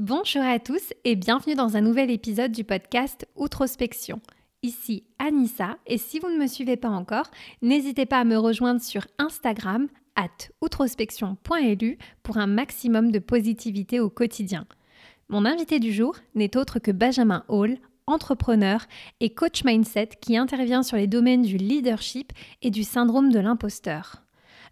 Bonjour à tous et bienvenue dans un nouvel épisode du podcast Outrospection. Ici Anissa et si vous ne me suivez pas encore, n'hésitez pas à me rejoindre sur Instagram at outrospection.lu pour un maximum de positivité au quotidien. Mon invité du jour n'est autre que Benjamin Hall, entrepreneur et coach mindset qui intervient sur les domaines du leadership et du syndrome de l'imposteur.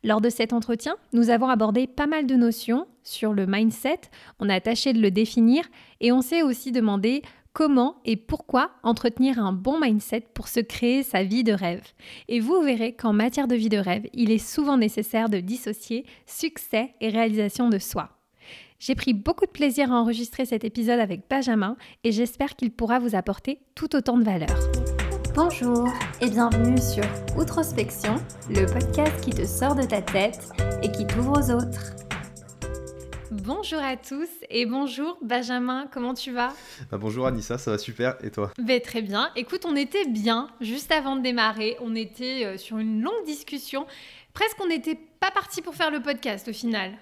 Lors de cet entretien, nous avons abordé pas mal de notions sur le mindset, on a tâché de le définir et on s'est aussi demandé comment et pourquoi entretenir un bon mindset pour se créer sa vie de rêve. Et vous verrez qu'en matière de vie de rêve, il est souvent nécessaire de dissocier succès et réalisation de soi. J'ai pris beaucoup de plaisir à enregistrer cet épisode avec Benjamin et j'espère qu'il pourra vous apporter tout autant de valeur. Bonjour et bienvenue sur Outrospection, le podcast qui te sort de ta tête et qui t'ouvre aux autres. Bonjour à tous et bonjour Benjamin, comment tu vas? Bah, Bonjour Anissa, ça va super et toi? Bah, Très bien, écoute on était bien juste avant de démarrer, on était euh, sur une longue discussion, presque on n'était pas parti pour faire le podcast au final.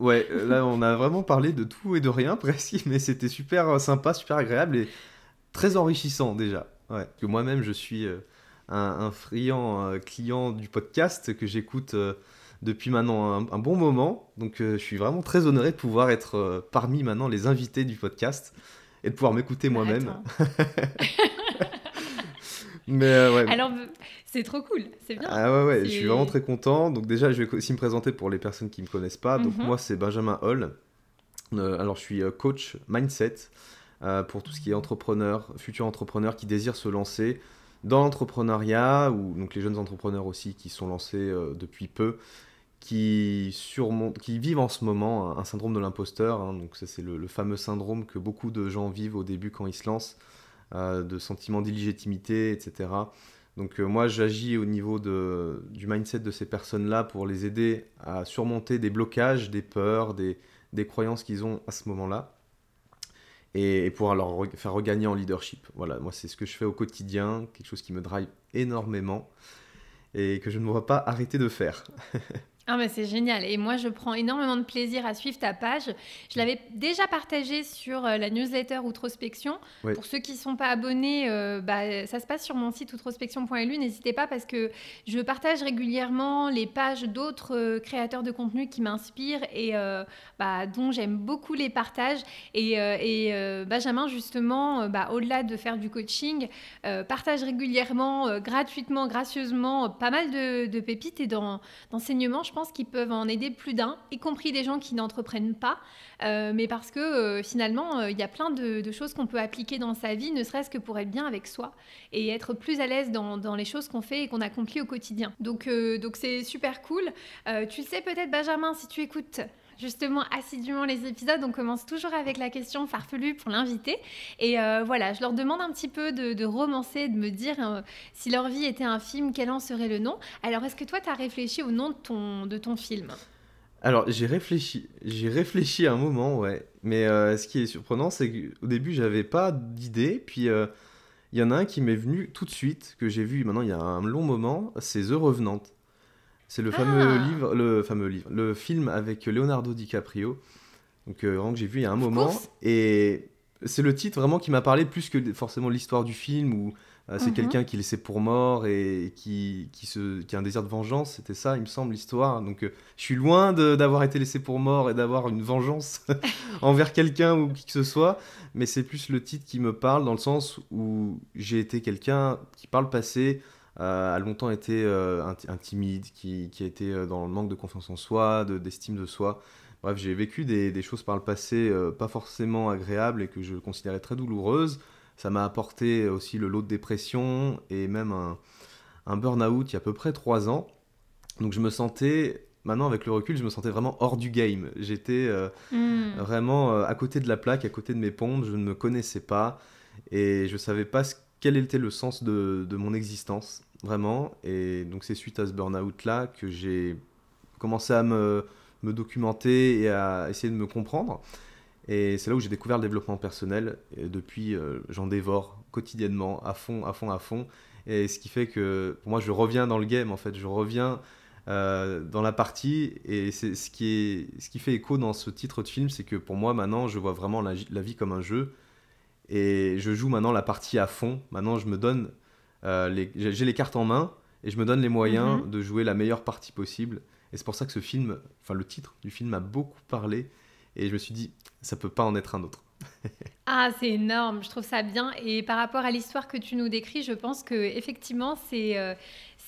Ouais, là on a vraiment parlé de tout et de rien presque, mais c'était super euh, sympa, super agréable et très enrichissant déjà. Ouais, que moi-même, je suis euh, un, friand euh, client du podcast que j'écoute euh, depuis maintenant un, bon moment. Donc, je suis vraiment très honoré de pouvoir être parmi maintenant les invités du podcast et de pouvoir m'écouter moi-même. Mais ouais. Alors, c'est trop cool, c'est bien. Ah ouais, ouais, je suis vraiment très content. Donc, déjà, je vais aussi me présenter pour les personnes qui ne me connaissent pas. Donc, mhm. moi, c'est Benjamin Hall. alors, je suis coach mindset. Euh, pour tout ce qui est entrepreneur, futur entrepreneur qui désire se lancer dans l'entrepreneuriat, ou donc les jeunes entrepreneurs aussi qui sont lancés euh, depuis peu, qui, qui vivent en ce moment un, syndrome de l'imposteur. Hein. donc c'est le, fameux syndrome que beaucoup de gens vivent au début quand ils se lancent, euh, de sentiment d'illégitimité, etc. Donc moi j'agis au niveau de, du mindset de ces personnes-là pour les aider à surmonter des blocages, des peurs, des, des croyances qu'ils ont à ce moment-là et, pouvoir leur faire regagner en leadership. Voilà, moi c'est ce que je fais au quotidien, quelque chose qui me drive énormément et que je ne me vois pas arrêter de faire. Ah mais c'est génial et moi je prends énormément de plaisir à suivre ta page. Je l'avais déjà partagé sur euh, la newsletter Outrospection. Pour ceux qui ne sont pas abonnés, euh, bah, ça se passe sur mon site outrospection.lu. N'hésitez pas parce que je partage régulièrement les pages d'autres euh, créateurs de contenu qui m'inspirent et bah, dont j'aime beaucoup les partages. Et, et Benjamin justement, bah, au-delà de faire du coaching, partage régulièrement, gratuitement, gracieusement, pas mal de, de pépites et d'enseignements pense qu'ils peuvent en aider plus d'un, y compris des gens qui n'entreprennent pas, euh, mais parce que euh, finalement, euh, il y a plein de, choses qu'on peut appliquer dans sa vie, ne serait-ce que pour être bien avec soi et être plus à l'aise dans, dans, les choses qu'on fait et qu'on accomplit au quotidien. Donc, donc c'est super cool. tu sais peut-être, Benjamin, si tu écoutes justement assidûment les épisodes, on commence toujours avec la question farfelue pour l'invité. Et euh, voilà, je leur demande un petit peu de, romancer, de me dire euh, si leur vie était un film, quel en serait le nom. Alors, est-ce que toi, tu as réfléchi au nom de ton, film? Alors j'ai réfléchi, j'ai réfléchi un moment, ouais. Mais euh, ce qui est surprenant, c'est qu'au début j'avais pas d'idée, puis il y en a un qui m'est venu tout de suite, que j'ai vu maintenant il y a un long moment, c'est The Revenant. C'est le fameux ah. livre, le fameux livre, le film avec Leonardo DiCaprio. Donc euh, vraiment que j'ai vu il y a un moment et c'est le titre vraiment qui m'a parlé plus que forcément l'histoire du film où euh, c'est mhm. quelqu'un qui est laissé pour mort et qui, qui, se, qui a un désir de vengeance. C'était ça, il me semble, l'histoire. Donc euh, je suis loin d'avoir été laissé pour mort et d'avoir une vengeance envers quelqu'un ou qui que ce soit. Mais c'est plus le titre qui me parle dans le sens où j'ai été quelqu'un qui, par le passé, a longtemps été euh, un, timide, qui, qui, a été euh, dans le manque de confiance en soi, d'estime de, soi. Bref, j'ai vécu des, des, choses par le passé pas forcément agréables et que je considérais très douloureuses. Ça m'a apporté aussi le lot de dépression et même un, un burn-out il y a à peu près trois ans. Donc je me sentais, maintenant avec le recul, je me sentais vraiment hors du game. J'étais hmm. vraiment à côté de la plaque, à côté de mes pompes, je ne me connaissais pas et je savais pas quel était le sens de, mon existence vraiment. Et donc c'est suite à ce burn-out-là que j'ai commencé à me, me, documenter et à essayer de me comprendre. Et c'est là où j'ai découvert le développement personnel. Et depuis, euh, j'en dévore quotidiennement, à fond, à fond, à fond. Et ce qui fait que pour moi, je reviens dans le game, en fait. Je reviens dans la partie. Et c'est ce qui, est, ce qui fait écho dans ce titre de film, c'est que pour moi, maintenant, je vois vraiment la, vie comme un jeu. Et je joue maintenant la partie à fond. Maintenant, je me donne. les, j'ai les cartes en main et je me donne les moyens mhm. de jouer la meilleure partie possible. Et c'est pour ça que ce film, enfin le titre du film m'a beaucoup parlé. Et je me suis dit, ça peut pas en être un autre. ah, c'est énorme, je trouve ça bien. Et par rapport à l'histoire que tu nous décris, je pense que effectivement, c'est euh,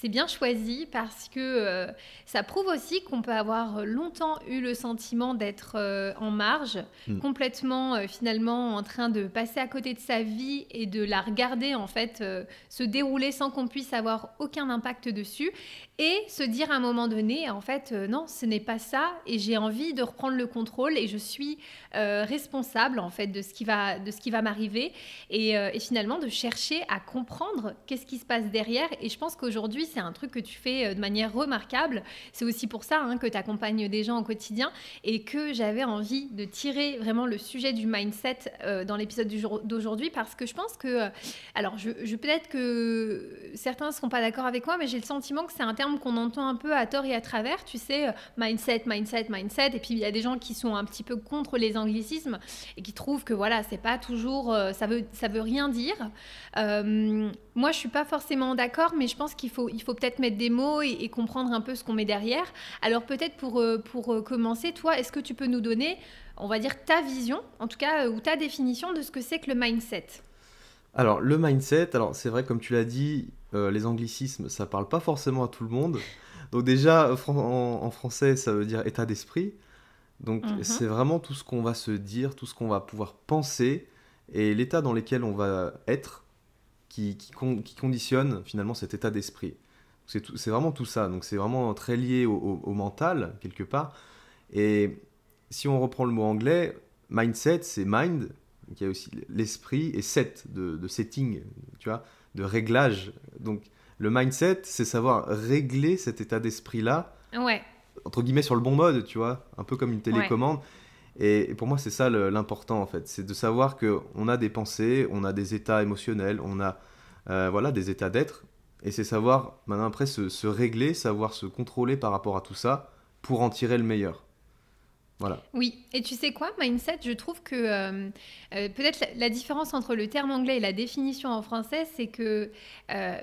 c'est bien choisi parce que euh, ça prouve aussi qu'on peut avoir longtemps eu le sentiment d'être euh, en marge, hmm. complètement euh, finalement en train de passer à côté de sa vie et de la regarder en fait se dérouler sans qu'on puisse avoir aucun impact dessus et se dire à un moment donné en fait non ce n'est pas ça et j'ai envie de reprendre le contrôle et je suis responsable en fait de ce qui va va m'arriver et, et finalement de chercher à comprendre qu'est-ce qui se passe derrière et je pense qu'aujourd'hui c'est un truc que tu fais euh, de manière remarquable. C'est aussi pour ça hein, que tu accompagnes des gens au quotidien et que j'avais envie de tirer vraiment le sujet du mindset euh, dans l'épisode d'aujourd'hui parce que je pense que, euh, alors peut-être que certains ne seront pas d'accord avec moi, mais j'ai le sentiment que c'est un terme qu'on entend un peu à tort et à travers, tu sais, mindset, mindset, mindset, et puis il y a des gens qui sont un petit peu contre les anglicismes et qui trouvent que voilà, c'est pas toujours, ça veut, ça veut rien dire. moi, je suis pas forcément d'accord, mais je pense qu'il faut, il faut peut-être mettre des mots et, comprendre un peu ce qu'on met derrière. Alors peut-être pour, euh, pour euh, commencer, toi, est-ce que tu peux nous donner, on va dire, ta vision, en tout cas, euh, ou ta définition de ce que c'est que le mindset? Alors le mindset, alors c'est vrai, comme tu l'as dit, les anglicismes, ça parle pas forcément à tout le monde. Donc déjà, en, français, ça veut dire état d'esprit. Donc mhm. c'est vraiment tout ce qu'on va se dire, tout ce qu'on va pouvoir penser et l'état dans lequel on va être qui, qui, qui conditionne finalement cet état d'esprit. C'est vraiment tout ça. Donc c'est vraiment très lié au, mental, quelque part. Et si on reprend le mot anglais, mindset, c'est mind, il y a aussi l'esprit, et set, de, setting, tu vois, de réglage. Donc le mindset, c'est savoir régler cet état d'esprit-là. Ouais. Entre guillemets, sur le bon mode, tu vois, un peu comme une télécommande. Et, pour moi, c'est ça l'important, en fait. C'est de savoir qu'on a des pensées, on a des états émotionnels, on a euh, voilà, des états d'être. Et c'est savoir, maintenant après, se, régler, savoir se contrôler par rapport à tout ça pour en tirer le meilleur. Oui, et tu sais quoi, mindset, je trouve que euh, euh, peut-être la, différence entre le terme anglais et la définition en français, c'est que euh,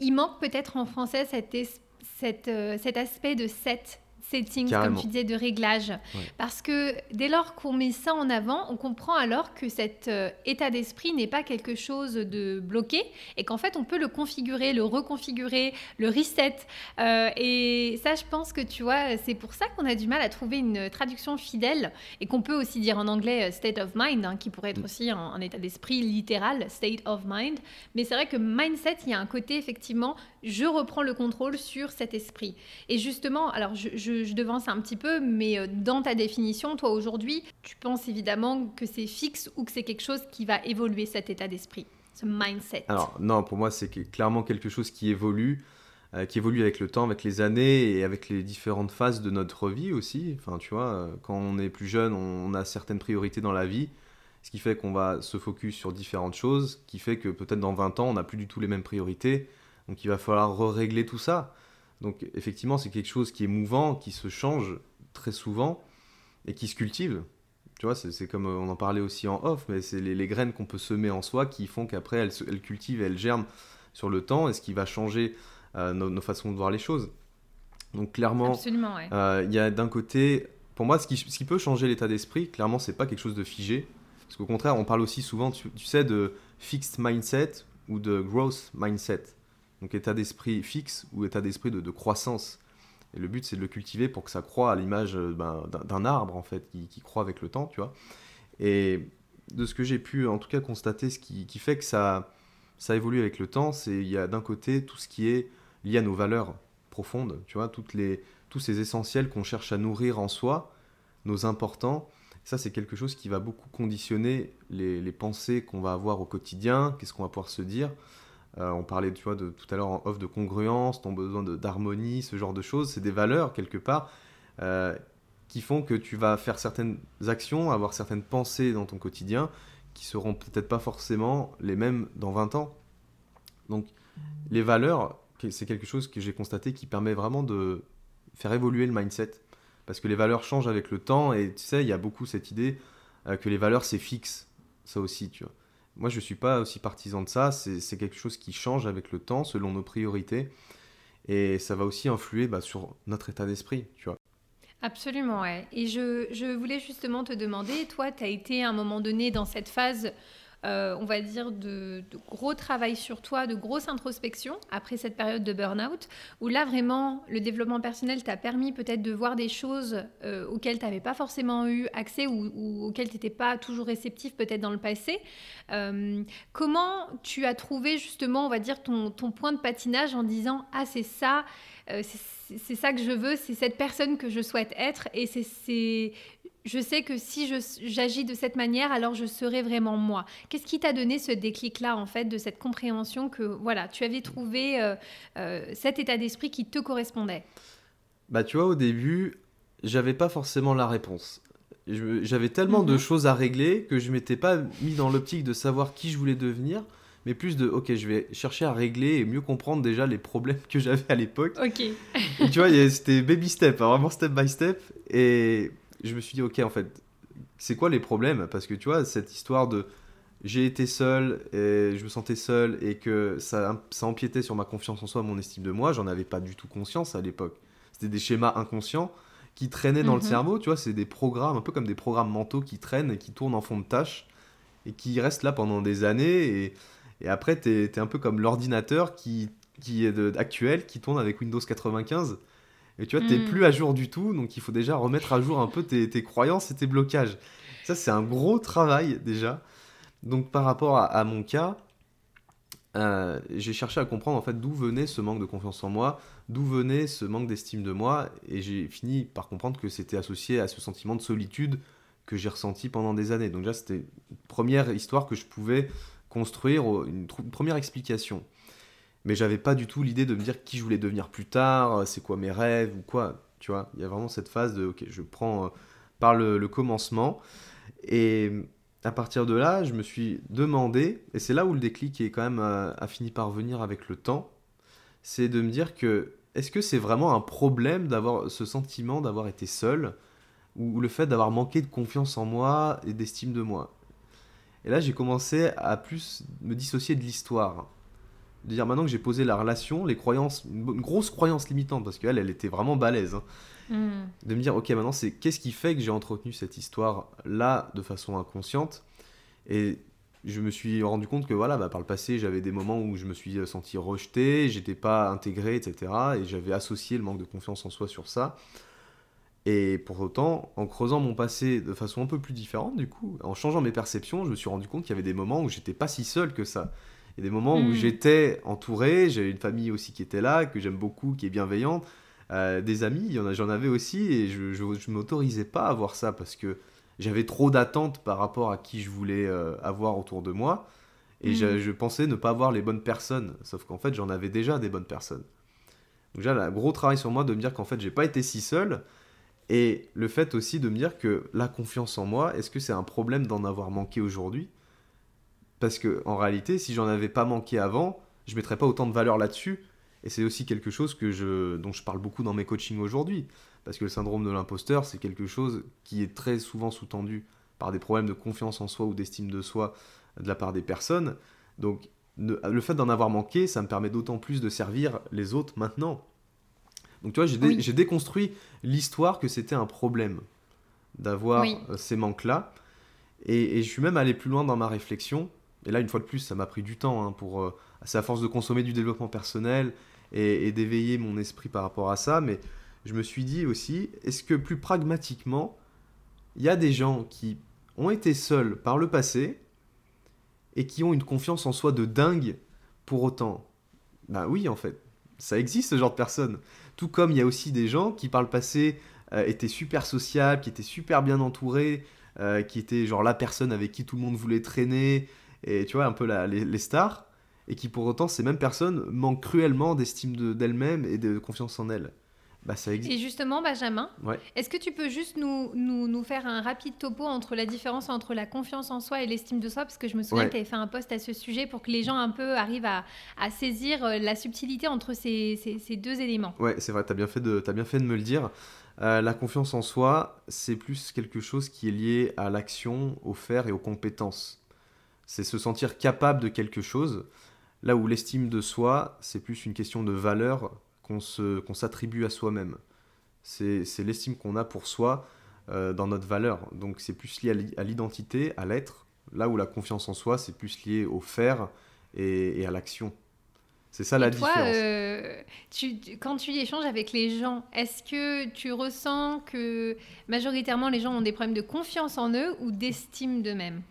il manque peut-être en français cet, cet aspect de set, settings, comme tu disais, de réglage. Parce que dès lors qu'on met ça en avant, on comprend alors que cet euh, état d'esprit n'est pas quelque chose de bloqué et qu'en fait, on peut le configurer, le reconfigurer, le reset. Euh, et ça, je pense que tu vois, c'est pour ça qu'on a du mal à trouver une traduction fidèle et qu'on peut aussi dire en anglais euh, state of mind, hein, qui pourrait être mm. aussi un, état d'esprit littéral, state of mind. Mais c'est vrai que mindset, il y a un côté effectivement, je reprends le contrôle sur cet esprit. Et justement, alors je devance un petit peu, mais euh, dans ta définition, toi aujourd'hui, tu penses évidemment que c'est fixe ou que c'est quelque chose qui va évoluer cet état d'esprit, ce mindset? Alors non, pour moi c'est clairement quelque chose qui évolue, euh, qui évolue avec le temps, avec les années et avec les différentes phases de notre vie aussi. Enfin tu vois, euh, quand on est plus jeune, on a certaines priorités dans la vie ce qui fait qu'on va se focus sur différentes choses, qui fait que peut-être dans 20 ans, on n'a plus du tout les mêmes priorités, donc il va falloir régler tout ça. Donc effectivement, c'est quelque chose qui est mouvant, qui se change très souvent et qui se cultive. Tu vois, c'est comme euh, on en parlait aussi en off, mais c'est les, graines qu'on peut semer en soi qui font qu'après elles, elles, cultivent et elles germent sur le temps et ce qui va changer euh, nos, façons de voir les choses. Donc clairement, euh, il y a d'un côté, pour moi, ce qui, ce qui peut changer l'état d'esprit, clairement, c'est pas quelque chose de figé. Parce qu'au contraire, on parle aussi souvent, tu, tu sais, de fixed mindset ou de growth mindset. Donc état d'esprit fixe ou état d'esprit de, croissance. Et le but, c'est de le cultiver pour que ça croît à l'image euh, ben, d'un arbre, en fait, qui, croît avec le temps, tu vois. Et de ce que j'ai pu, en tout cas, constater, ce qui, fait que ça, ça évolue avec le temps, c'est il y a d'un côté tout ce qui est lié à nos valeurs profondes, tu vois, toutes les, tous ces essentiels qu'on cherche à nourrir en soi, nos importants. Ça, c'est quelque chose qui va beaucoup conditionner les pensées qu'on va avoir au quotidien, qu'est-ce qu'on va pouvoir se dire. Euh, on parlait tu vois, de, tout à l'heure en off de congruence, ton besoin d'harmonie, ce genre de choses. C'est des valeurs, quelque part, euh, qui font que tu vas faire certaines actions, avoir certaines pensées dans ton quotidien qui seront peut-être pas forcément les mêmes dans 20 ans. Donc, les valeurs, c'est quelque chose que j'ai constaté qui permet vraiment de, faire évoluer le mindset. Parce que les valeurs changent avec le temps et tu sais, il y a beaucoup cette idée euh, que les valeurs c'est fixe. Ça aussi, tu vois. Moi, je ne suis pas aussi partisan de ça. C'est quelque chose qui change avec le temps selon nos priorités. Et ça va aussi influer bah, sur notre état d'esprit, tu vois. Absolument, ouais. Et je, je, voulais justement te demander, toi, tu as été à un moment donné dans cette phase euh, on va dire, de, gros travail sur toi, de grosse introspection après cette période de burn-out, où là, vraiment, le développement personnel t'a permis peut-être de voir des choses euh, auxquelles tu n'avais pas forcément eu accès ou, auxquelles tu n'étais pas toujours réceptif peut-être dans le passé. Euh, comment tu as trouvé justement, on va dire, ton, ton point de patinage en disant, ah, c'est ça c'est ça que je veux, c'est cette personne que je souhaite être et c'est je sais que si j'agis de cette manière, alors je serai vraiment moi. Qu'est-ce qui t'a donné ce déclic-là, en fait, de cette compréhension que, voilà, tu avais trouvé euh, euh, cet état d'esprit qui te correspondait? Bah, tu vois, au début, j'avais pas forcément la réponse. J'avais tellement de mhm. choses à régler que je m'étais pas mis dans l'optique de savoir qui je voulais devenir, mais plus de, ok, je vais chercher à régler et mieux comprendre déjà les problèmes que j'avais à l'époque. Ok. et tu vois, c'était baby step, hein, vraiment step by step. Et je me suis dit, ok, en fait, c'est quoi les problèmes? Parce que tu vois, cette histoire de j'ai été seul et je me sentais seul et que ça, ça empiétait sur ma confiance en soi, mon estime de moi, j'en avais pas du tout conscience à l'époque. C'était des schémas inconscients qui traînaient dans le mhm. cerveau, tu vois, c'est des programmes, un peu comme des programmes mentaux qui traînent et qui tournent en fond de tâche et qui restent là pendant des années. Et, et après, tu es, un peu comme l'ordinateur qui, qui est actuel, qui tourne avec Windows 95 et tu vois, tu n'es hmm. plus à jour du tout, donc il faut déjà remettre à jour un peu tes, tes croyances et tes blocages. Ça, c'est un gros travail déjà. Donc par rapport à, mon cas, euh, j'ai cherché à comprendre en fait d'où venait ce manque de confiance en moi, d'où venait ce manque d'estime de moi, et j'ai fini par comprendre que c'était associé à ce sentiment de solitude que j'ai ressenti pendant des années. Donc déjà, c'était une première histoire que je pouvais construire, une première explication mais j'avais pas du tout l'idée de me dire qui je voulais devenir plus tard, euh, c'est quoi mes rêves ou quoi. Tu vois, il y a vraiment cette phase de ok, je prends euh, par le, commencement. Et à partir de là, je me suis demandé, et c'est là où le déclic est quand même euh, a, fini par venir avec le temps, c'est de me dire que est-ce que c'est vraiment un problème d'avoir ce sentiment d'avoir été seul ou le fait d'avoir manqué de confiance en moi et d'estime de moi? Et là, j'ai commencé à plus me dissocier de l'histoire de dire maintenant que j'ai posé la relation, les croyances, une grosse croyance limitante, parce qu'elle, elle était vraiment balèze, hein. hmm. de me dire, ok, maintenant, c'est qu'est-ce qui fait que j'ai entretenu cette histoire-là de façon inconsciente? Et je me suis rendu compte que, voilà, bah, par le passé, j'avais des moments où je me suis euh, senti rejeté, j'étais pas intégré, etc. Et j'avais associé le manque de confiance en soi sur ça. Et pour autant, en creusant mon passé de façon un peu plus différente, du coup, en changeant mes perceptions, je me suis rendu compte qu'il y avait des moments où j'étais pas si seul que ça. Il y a des moments où hmm. j'étais entouré, j'ai une famille aussi qui était là, que j'aime beaucoup, qui est bienveillante, euh, des amis, j'en avais aussi, et je ne m'autorisais pas à voir ça parce que j'avais trop d'attentes par rapport à qui je voulais euh, avoir autour de moi, et hmm. je, pensais ne pas avoir les bonnes personnes, sauf qu'en fait j'en avais déjà des bonnes personnes. Donc déjà, un gros travail sur moi de me dire qu'en fait j'ai pas été si seul, et le fait aussi de me dire que la confiance en moi, est-ce que c'est un problème d'en avoir manqué aujourd'hui? Parce que en réalité, si j'en avais pas manqué avant, je mettrais pas autant de valeur là-dessus. Et c'est aussi quelque chose que je, dont je parle beaucoup dans mes coachings aujourd'hui. Parce que le syndrome de l'imposteur, c'est quelque chose qui est très souvent sous-tendu par des problèmes de confiance en soi ou d'estime de soi de la part des personnes. Donc le fait d'en avoir manqué, ça me permet d'autant plus de servir les autres maintenant. Donc tu vois, j'ai déconstruit l'histoire que c'était un problème d'avoir ces manques-là. Et, et, je suis même allé plus loin dans ma réflexion et là, une fois de plus, ça m'a pris du temps. Hein, pour, euh, c'est à force de consommer du développement personnel et, d'éveiller mon esprit par rapport à ça. Mais je me suis dit aussi, est-ce que plus pragmatiquement, il y a des gens qui ont été seuls par le passé et qui ont une confiance en soi de dingue pour autant? Ben oui, en fait, ça existe ce genre de personnes. Tout comme il y a aussi des gens qui par le passé euh, étaient super sociables, qui étaient super bien entourés, euh, qui étaient genre la personne avec qui tout le monde voulait traîner, et tu vois, un peu les, stars, et qui pour autant, ces mêmes personnes manquent cruellement d'estime d'elles-mêmes et de confiance en elles. Bah, ça existe. Et justement, Benjamin, Ouais. est-ce que tu peux juste nous, nous, nous faire un rapide topo entre la différence entre la confiance en soi et l'estime de soi? Parce que je me souviens Ouais. que tu avais fait un post à ce sujet pour que les gens un peu arrivent à, à saisir euh, la subtilité entre ces, ces, ces deux éléments. Ouais, c'est vrai, t'as bien, fait de- t'as bien fait de me le dire. Euh, la confiance en soi, c'est plus quelque chose qui est lié à l'action, au faire et aux compétences. C'est se sentir capable de quelque chose, là où l'estime de soi, c'est plus une question de valeur qu'on s'attribue à soi-même. C'est, l'estime qu'on a pour soi euh, dans notre valeur. Donc c'est plus lié à l'i- à l'identité, à l'être, là où la confiance en soi, c'est plus lié au faire et, et à l'action. C'est ça la toi, différence. euh, tu- quand tu échanges avec les gens, est-ce que tu ressens que majoritairement les gens ont des problèmes de confiance en eux ou d'estime d'eux-mêmes?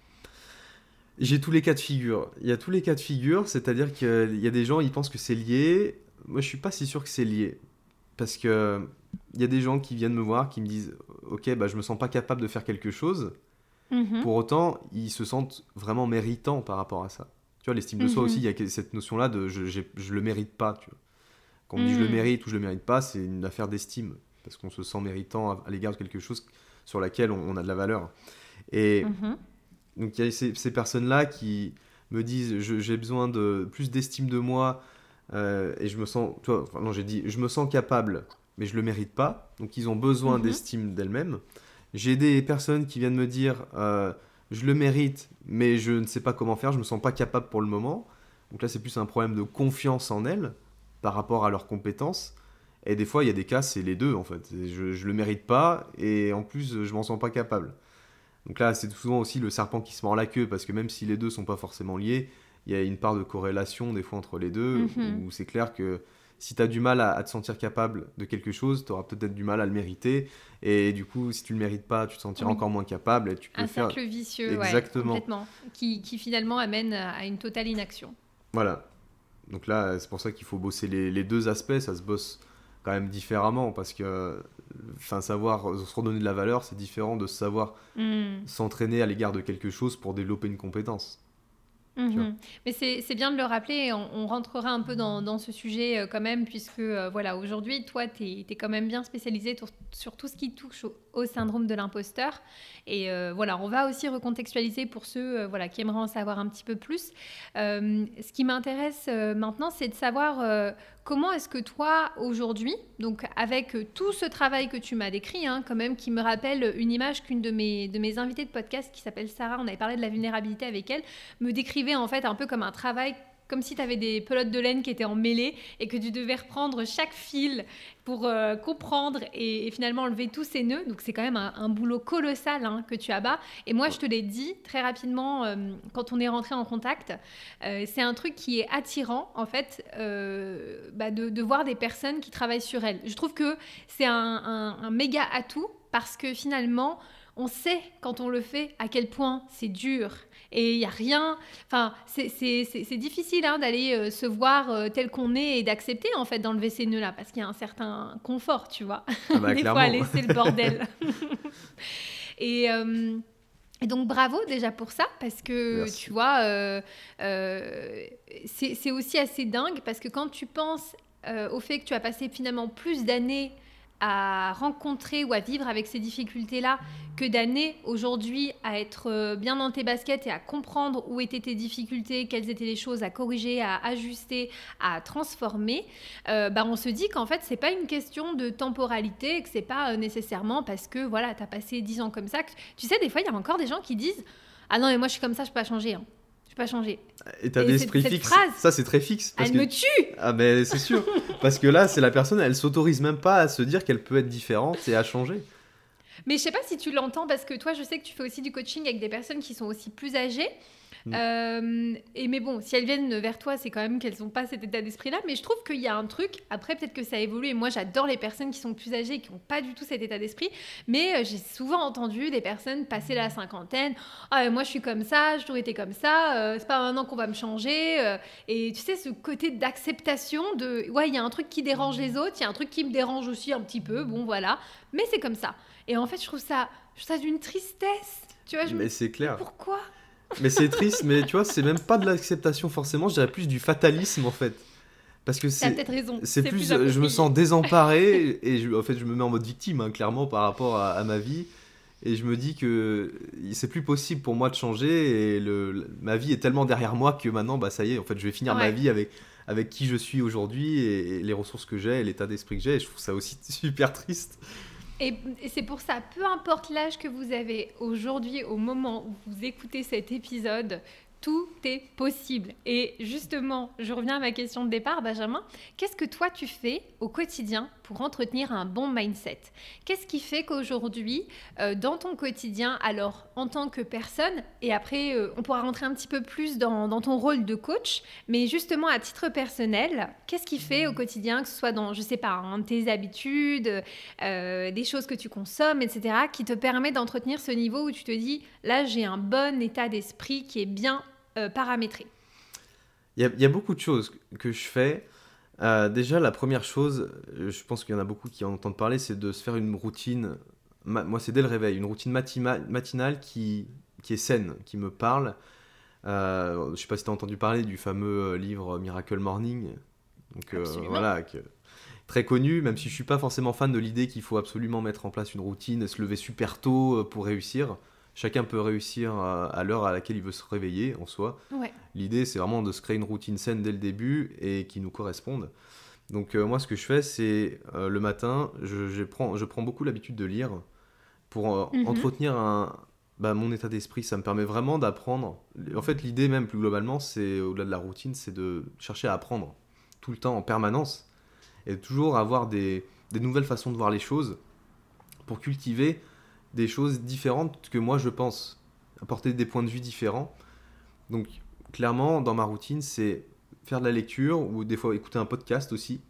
J'ai tous les cas de figure. Il y a tous les cas de figure, c'est-à-dire qu'il y a des gens, ils pensent que c'est lié. Moi, je suis pas si sûr que c'est lié. Parce que il y a des gens qui viennent me voir, qui me disent Ok, bah, je me sens pas capable de faire quelque chose. Mhm. Pour autant, ils se sentent vraiment méritants par rapport à ça. Tu vois, l'estime de soi Mhm. aussi, il y a cette notion-là de je, j'ai- je le mérite pas. Tu vois. Quand on me dit je le Mhm. mérite ou je le mérite pas, c'est une affaire d'estime. Parce qu'on se sent méritant à, à l'égard de quelque chose sur laquelle on, on a de la valeur. Et. Donc il y a ces, ces personnes-là qui me disent j'ai besoin de plus d'estime de moi euh, et je me sens, enfin, non j'ai dit je me sens capable mais je le mérite pas. Donc ils ont besoin Mhm. d'estime d'elles-mêmes. J'ai des personnes qui viennent me dire euh, je le mérite mais je ne sais pas comment faire, je me sens pas capable pour le moment. Donc là c'est plus un problème de confiance en elles par rapport à leurs compétences. Et des fois il y a des cas c'est les deux en fait. Je, je le mérite pas et en plus je m'en sens pas capable. Donc là, c'est souvent aussi le serpent qui se mord la queue, parce que même si les deux sont pas forcément liés, il y a une part de corrélation des fois entre les deux, Mhm. où c'est clair que si tu as du mal à, à te sentir capable de quelque chose, tu auras peut-être du mal à le mériter, et du coup, si tu le mérites pas, tu te sentiras Oui. encore moins capable, et tu peux Un faire... cercle vicieux, ouais, Exactement. complètement, qui, qui finalement amène à une totale inaction. Voilà. Donc là, c'est pour ça qu'il faut bosser les, les deux aspects, ça se bosse quand même différemment, parce que enfin, savoir se redonner de la valeur, c'est différent de savoir Mhm. s'entraîner à l'égard de quelque chose pour développer une compétence. Mhm. vois. Mais c'est bien de le rappeler, on, on rentrera un peu dans, dans ce sujet euh, quand même, puisque euh, voilà, aujourd'hui, toi, tu es, quand même bien spécialisé sur, sur tout ce qui touche au, au syndrome de l'imposteur. Et euh, voilà, on va aussi recontextualiser pour ceux euh, voilà, qui aimeraient en savoir un petit peu plus. Ce qui m'intéresse maintenant, c'est de savoir comment est-ce que toi, aujourd'hui, donc avec euh, tout ce travail que tu m'as décrit, hein, quand même, qui me rappelle une image qu'une de mes, de mes invitées de podcast qui s'appelle Sarah, on avait parlé de la vulnérabilité avec elle, me décrivait en fait un peu comme un travail comme si tu avais des pelotes de laine qui étaient emmêlées et que tu devais reprendre chaque fil pour euh, comprendre et, finalement enlever tous ces nœuds. Donc c'est quand même un, boulot colossal hein, que tu abats. Et moi, je te l'ai dit très rapidement euh, quand on est rentré en contact, euh, c'est un truc qui est attirant en fait bah, de, voir des personnes qui travaillent sur elles. Je trouve que c'est un méga atout parce que finalement, on sait quand on le fait à quel point c'est dur. Et il n'y a rien. Enfin, c'est- difficile hein, d'aller euh, se voir euh, tel qu'on est et d'accepter en fait d'enlever ces nœuds-là parce qu'il y a un certain confort, tu vois. Ah bah, Des clairement. fois, laisser le bordel. et, euh, et donc, bravo déjà pour ça parce que Merci. tu vois, c'est c'est aussi assez dingue parce que quand tu penses au fait que tu as passé finalement plus d'années à rencontrer ou à vivre avec ces difficultés-là que d'années aujourd'hui à être euh, bien dans tes baskets et à comprendre où étaient tes difficultés, quelles étaient les choses à corriger, à ajuster, à transformer, euh, bah on se dit qu'en fait c'est pas une question de temporalité, que c'est pas euh, nécessairement parce que voilà t'as passé 10 ans comme ça. Tu sais des fois il y a encore des gens qui disent ah non mais moi je suis comme ça je peux pas changer, hein. Pas changer. État Et d'esprit fixe, phrase, ça c'est très fixe. Parce Elle que... me tue. Ah ben c'est sûr. parce que là, c'est la personne, elle s'autorise même pas à se dire qu'elle peut être différente et à changer. Mais je sais pas si tu l'entends parce que toi, je sais que tu fais aussi du coaching avec des personnes qui sont aussi plus âgées. Mm. Euh, et mais bon, si elles viennent vers toi, c'est quand même qu'elles n'ont pas cet état d'esprit-là. Mais je trouve qu'il y a un truc. Après, peut-être que ça évolue. Et moi, j'adore les personnes qui sont plus âgées et qui n'ont pas du tout cet état d'esprit. Mais euh, j'ai souvent entendu des personnes passer la cinquantaine. Ah, moi, je suis comme ça. J'ai toujours été comme ça. euh, c'est pas maintenant qu'on va me changer. euh. et tu sais, ce côté d'acceptation de. Ouais, il y a un truc qui dérange les autres. Il y a un truc qui me dérange aussi un petit peu. Bon, voilà. Mais c'est comme ça. Et en fait, je trouve ça, je trouve ça d'une tristesse. Tu vois, je me Mais c'est clair. pourquoi? Mais c'est triste, mais tu vois, c'est même pas de l'acceptation forcément, je dirais plus du fatalisme en fait. Parce que c'est. plus, je me sens désemparé et je, en fait, je me mets en mode victime, hein, clairement, par rapport à, ma vie. Et je me dis que c'est plus possible pour moi de changer et le, ma vie est tellement derrière moi que maintenant, bah ça y est, en fait, je vais finir ma vie avec, avec qui je suis aujourd'hui et, les ressources que j'ai et l'état d'esprit que j'ai. Et je trouve ça aussi super triste. Et, c'est pour ça, peu importe l'âge que vous avez aujourd'hui, au moment où vous écoutez cet épisode, tout est possible. Et justement, je reviens à ma question de départ, Benjamin. Qu'est-ce que toi tu fais au quotidien pour entretenir un bon mindset? Qu'est-ce qui fait qu'aujourd'hui, euh, dans ton quotidien, alors en tant que personne, et après euh, on pourra rentrer un petit peu plus dans, ton rôle de coach, mais justement à titre personnel, qu'est-ce qui fait au quotidien, que ce soit dans, je sais pas, hein, tes habitudes, euh, des choses que tu consommes, etc., qui te permet d'entretenir ce niveau où tu te dis, là j'ai un bon état d'esprit qui est bien euh, paramétrer il y, a, beaucoup de choses que je fais. Euh, déjà, la première chose, euh, je pense qu'il y en a beaucoup qui en entendent parler, c'est de se faire une routine. moi, c'est dès le réveil, une routine matinale qui, qui est saine, qui me parle. je ne sais pas si tu as entendu parler du fameux livre Miracle Morning. Donc, voilà, très connu, même si je suis pas forcément fan de l'idée qu'il faut absolument mettre en place une routine, se lever super tôt pour réussir. Chacun peut réussir à, l'heure à laquelle il veut se réveiller en soi. L'idée, c'est vraiment de se créer une routine saine dès le début et qui nous corresponde. Donc euh, moi, ce que je fais, c'est euh, le matin, je, prends, je prends beaucoup l'habitude de lire pour euh, mhm. entretenir un, bah, mon état d'esprit. Ça me permet vraiment d'apprendre. En fait, l'idée même, plus globalement, c'est au-delà de la routine, c'est de chercher à apprendre tout le temps, en permanence, et toujours avoir des, des nouvelles façons de voir les choses pour cultiver des choses différentes que moi je pense, apporter des points de vue différents. Donc clairement, dans ma routine, c'est faire de la lecture ou des fois écouter un podcast aussi,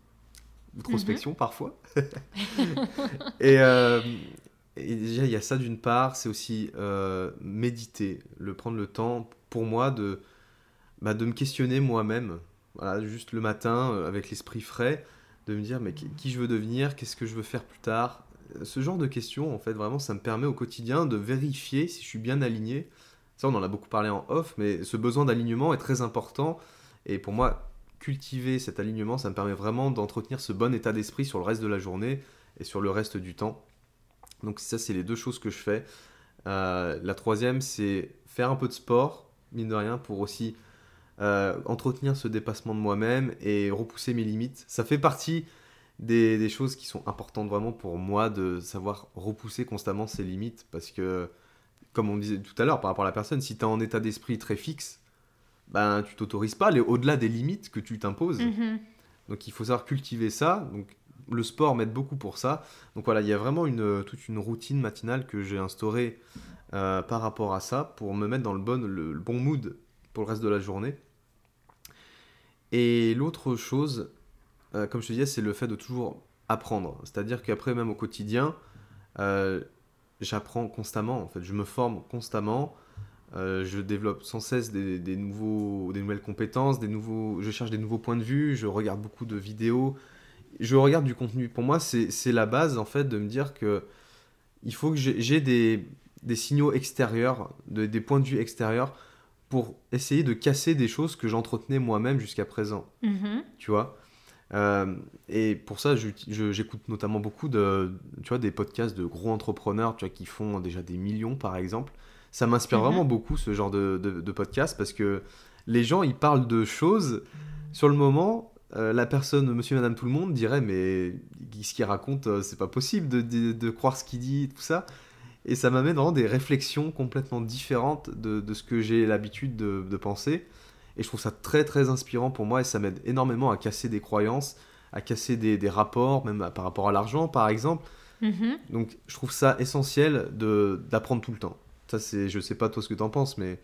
introspection mhm. parfois. Euh, et, déjà, il y a ça d'une part, c'est aussi euh, méditer, le prendre le temps pour moi de, bah, de me questionner moi-même, voilà, juste le matin euh, avec l'esprit frais, de me dire mais qui je veux devenir, qu'est-ce que je veux faire plus tard, ce genre de questions, en fait, vraiment, ça me permet au quotidien de vérifier si je suis bien aligné. Ça, on en a beaucoup parlé en off, mais ce besoin d'alignement est très important. Et pour moi, cultiver cet alignement, ça me permet vraiment d'entretenir ce bon état d'esprit sur le reste de la journée et sur le reste du temps. Donc ça, c'est les deux choses que je fais. Euh, la troisième, c'est faire un peu de sport, mine de rien, pour aussi euh, entretenir ce dépassement de moi-même et repousser mes limites. Ça fait partie des, choses qui sont importantes vraiment pour moi de savoir repousser constamment ses limites parce que comme on disait tout à l'heure par rapport à la personne si tu es en état d'esprit très fixe ben tu t'autorises pas aller au-delà des limites que tu t'imposes. Mm-hmm. donc il faut savoir cultiver ça. Donc le sport m'aide beaucoup pour ça. Donc voilà il y a vraiment une toute une routine matinale que j'ai instaurée euh, par rapport à ça pour me mettre dans le bon le bon mood pour le reste de la journée. Et l'autre chose euh, comme je te disais, c'est le fait de toujours apprendre. C'est-à-dire qu'après, même au quotidien, euh, j'apprends constamment. En fait, je me forme constamment. Euh, je développe sans cesse des, nouveaux, des nouvelles compétences, des nouveaux, je cherche des nouveaux points de vue, je regarde beaucoup de vidéos, je regarde du contenu. Pour moi, c'est la base en fait de me dire que il faut que j'ai des, des, signaux extérieurs, des points de vue extérieurs pour essayer de casser des choses que j'entretenais moi-même jusqu'à présent. Mm-hmm. Tu vois? Euh, et pour ça, j'écoute notamment beaucoup de, tu vois, des podcasts de gros entrepreneurs tu vois, qui font déjà des millions, par exemple. Ça m'inspire mhm. vraiment beaucoup, ce genre de, de, podcast, parce que les gens, ils parlent de choses. Sur le moment, euh, la personne, monsieur, madame, tout le monde dirait, mais ce qu'il raconte, euh, c'est pas possible de, de, croire ce qu'il dit, tout ça. Et ça m'amène vraiment des réflexions complètement différentes de, de ce que j'ai l'habitude de, penser. Et je trouve ça très très inspirant pour moi et ça m'aide énormément à casser des croyances, à casser des, des rapports, même par rapport à l'argent par exemple. Mm-hmm. Donc je trouve ça essentiel d'apprendre tout le temps. Ça c'est, je sais pas toi ce que tu en penses, mais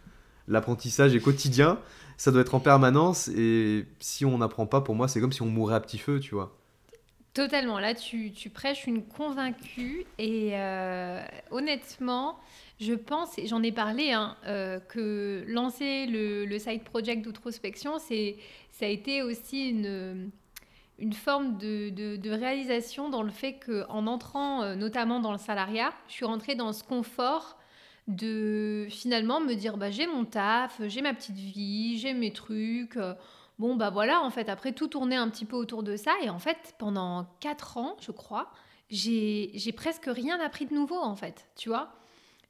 l'apprentissage est quotidien, ça doit être en permanence et si on n'apprend pas, pour moi c'est comme si on mourait à petit feu, tu vois. Totalement, là tu, prêches une convaincue et euh, honnêtement, je pense, et j'en ai parlé, hein, euh, que lancer le, side project d'outrospection, c'est, ça a été aussi une, forme de, réalisation dans le fait qu'en entrant euh, notamment dans le salariat, je suis rentrée dans ce confort de finalement me dire bah, j'ai mon taf, j'ai ma petite vie, j'ai mes trucs. Bon, bah voilà, en fait, après tout tournait un petit peu autour de ça. Et en fait, pendant quatre ans, je crois, j'ai presque rien appris de nouveau, en fait, tu vois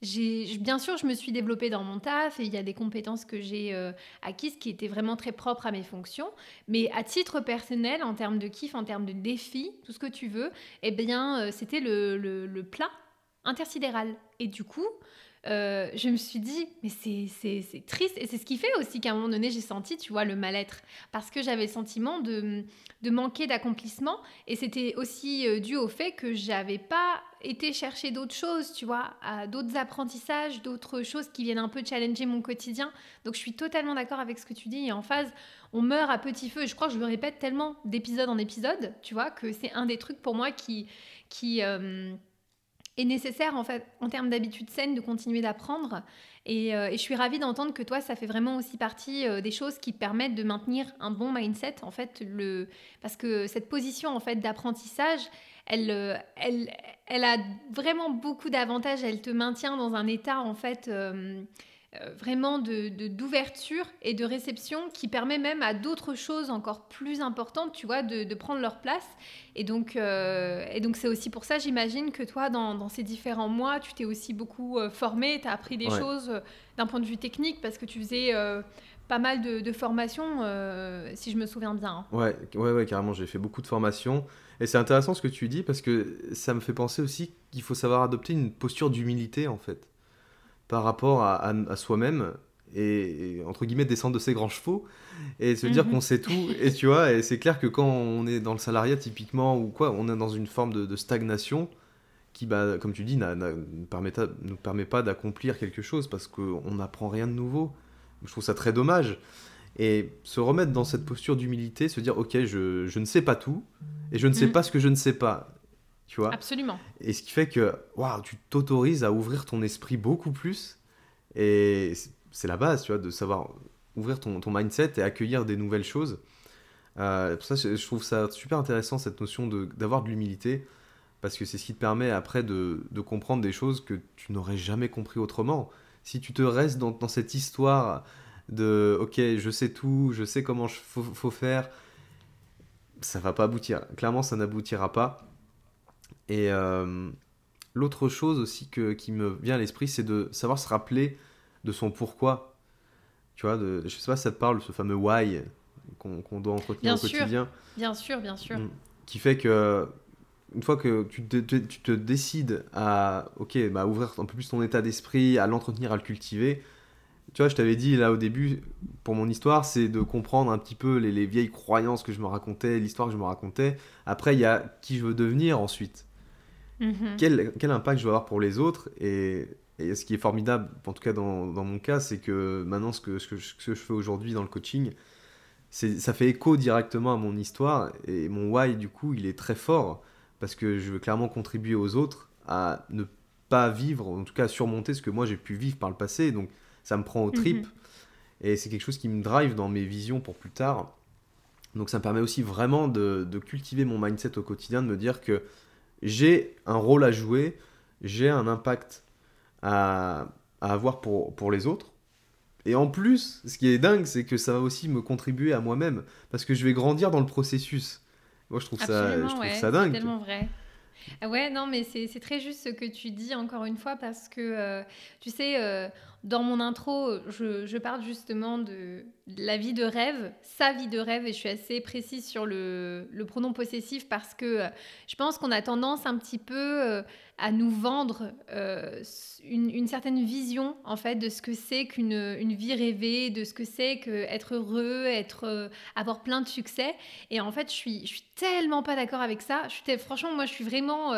bien sûr, je me suis développée dans mon taf et il y a des compétences que j'ai euh, acquises qui étaient vraiment très propres à mes fonctions. Mais à titre personnel, en termes de kiff, en termes de défi, tout ce que tu veux, eh bien, euh, c'était le, plat intersidéral. Et du coup, euh, je me suis dit, mais c'est triste. Et c'est ce qui fait aussi qu'à un moment donné, j'ai senti, tu vois, le mal-être. Parce que j'avais le sentiment de, manquer d'accomplissement. Et c'était aussi euh, dû au fait que j'avais pas été chercher d'autres choses, tu vois, d'autres apprentissages, d'autres choses qui viennent un peu challenger mon quotidien. Donc je suis totalement d'accord avec ce que tu dis. Et en phase, on meurt à petit feu. Je crois que je me répète tellement d'épisode en épisode, tu vois, que c'est un des trucs pour moi qui... qui euh, est nécessaire en fait en termes d'habitude saine de continuer d'apprendre. Euh, et, je suis ravie d'entendre que toi, ça fait vraiment aussi partie euh, des choses qui permettent de maintenir un bon mindset en fait. Le... Parce que cette position en fait d'apprentissage, elle, euh, elle, elle a vraiment beaucoup d'avantages. Elle te maintient dans un état en fait euh, vraiment d'ouverture de, d'ouverture et de réception qui permet même à d'autres choses encore plus importantes, tu vois, de, de prendre leur place. Et donc, euh, et donc c'est aussi pour ça, j'imagine que toi, dans, dans, ces différents mois, tu t'es aussi beaucoup euh, formé, tu as appris des choses d'un point de vue technique parce que tu faisais pas mal de, de formations, si je me souviens bien. Hein. Ouais, ouais, ouais, carrément, j'ai fait beaucoup de formations. Et c'est intéressant ce que tu dis parce que ça me fait penser aussi qu'il faut savoir adopter une posture d'humilité en fait par rapport à, soi-même et, entre guillemets descendre de ses grands chevaux et se dire mhm. qu'on sait tout et tu vois et c'est clair que quand on est dans le salariat typiquement ou quoi on est dans une forme de, stagnation qui bah, comme tu dis ne nous permet pas d'accomplir quelque chose parce qu'on n'apprend rien de nouveau je trouve ça très dommage et se remettre dans cette posture d'humilité se dire ok je, je, ne sais pas tout et je ne sais mhm. pas ce que je ne sais pas tu vois Absolument. Et ce qui fait que waouh, tu t'autorises à ouvrir ton esprit beaucoup plus. Et c'est la base, tu vois, de savoir ouvrir ton, ton mindset et accueillir des nouvelles choses. Euh, pour ça, je trouve ça super intéressant, cette notion d'avoir de, de l'humilité, parce que c'est ce qui te permet après de, de, comprendre des choses que tu n'aurais jamais compris autrement. Si tu te restes dans, dans, cette histoire de « ok, je sais tout, je sais comment il faut, faut, faire », ça va pas aboutir. Clairement, ça n'aboutira pas. Et euh, l'autre chose aussi que, qui me vient à l'esprit, c'est de savoir se rappeler de son pourquoi. Tu vois, de, je sais pas si ça te parle, ce fameux why qu'on doit entretenir au quotidien. Bien sûr, bien sûr. Mm. Qui fait que, une fois que tu te, tu te décides à ok, bah, ouvrir un peu plus ton état d'esprit, à l'entretenir, à le cultiver, tu vois, je t'avais dit là au début, pour mon histoire, c'est de comprendre un petit peu les, les, vieilles croyances que je me racontais, l'histoire que je me racontais. Après, il y a qui je veux devenir ensuite. Mhm. Quel, quel, impact je vais avoir pour les autres et, et, ce qui est formidable, en tout cas dans, dans mon cas, c'est que maintenant ce que, ce que, je, ce que je fais aujourd'hui dans le coaching, ça fait écho directement à mon histoire et mon why du coup il est très fort parce que je veux clairement contribuer aux autres à ne pas vivre, en tout cas à surmonter ce que moi j'ai pu vivre par le passé, donc ça me prend au trip mhm. et c'est quelque chose qui me drive dans mes visions pour plus tard. Donc ça me permet aussi vraiment de, de cultiver mon mindset au quotidien, de me dire que j'ai un rôle à jouer, j'ai un impact à, avoir pour, pour les autres. Et en plus, ce qui est dingue, c'est que ça va aussi me contribuer à moi-même, parce que je vais grandir dans le processus. Moi, je trouve, ça, je trouve ça dingue. C'est tellement vrai. Ouais, non, mais c'est très juste ce que tu dis, encore une fois, parce que, euh, tu sais, euh, dans mon intro, je, parle justement de la vie de rêve, sa vie de rêve, et je suis assez précise sur le, pronom possessif parce que euh, je pense qu'on a tendance un petit peu euh, à nous vendre euh, une, certaine vision en fait de ce que c'est qu'une une vie rêvée, de ce que c'est qu'être heureux, être, avoir plein de succès. Et en fait, je suis, suis tellement pas d'accord avec ça. Je franchement, moi, je suis vraiment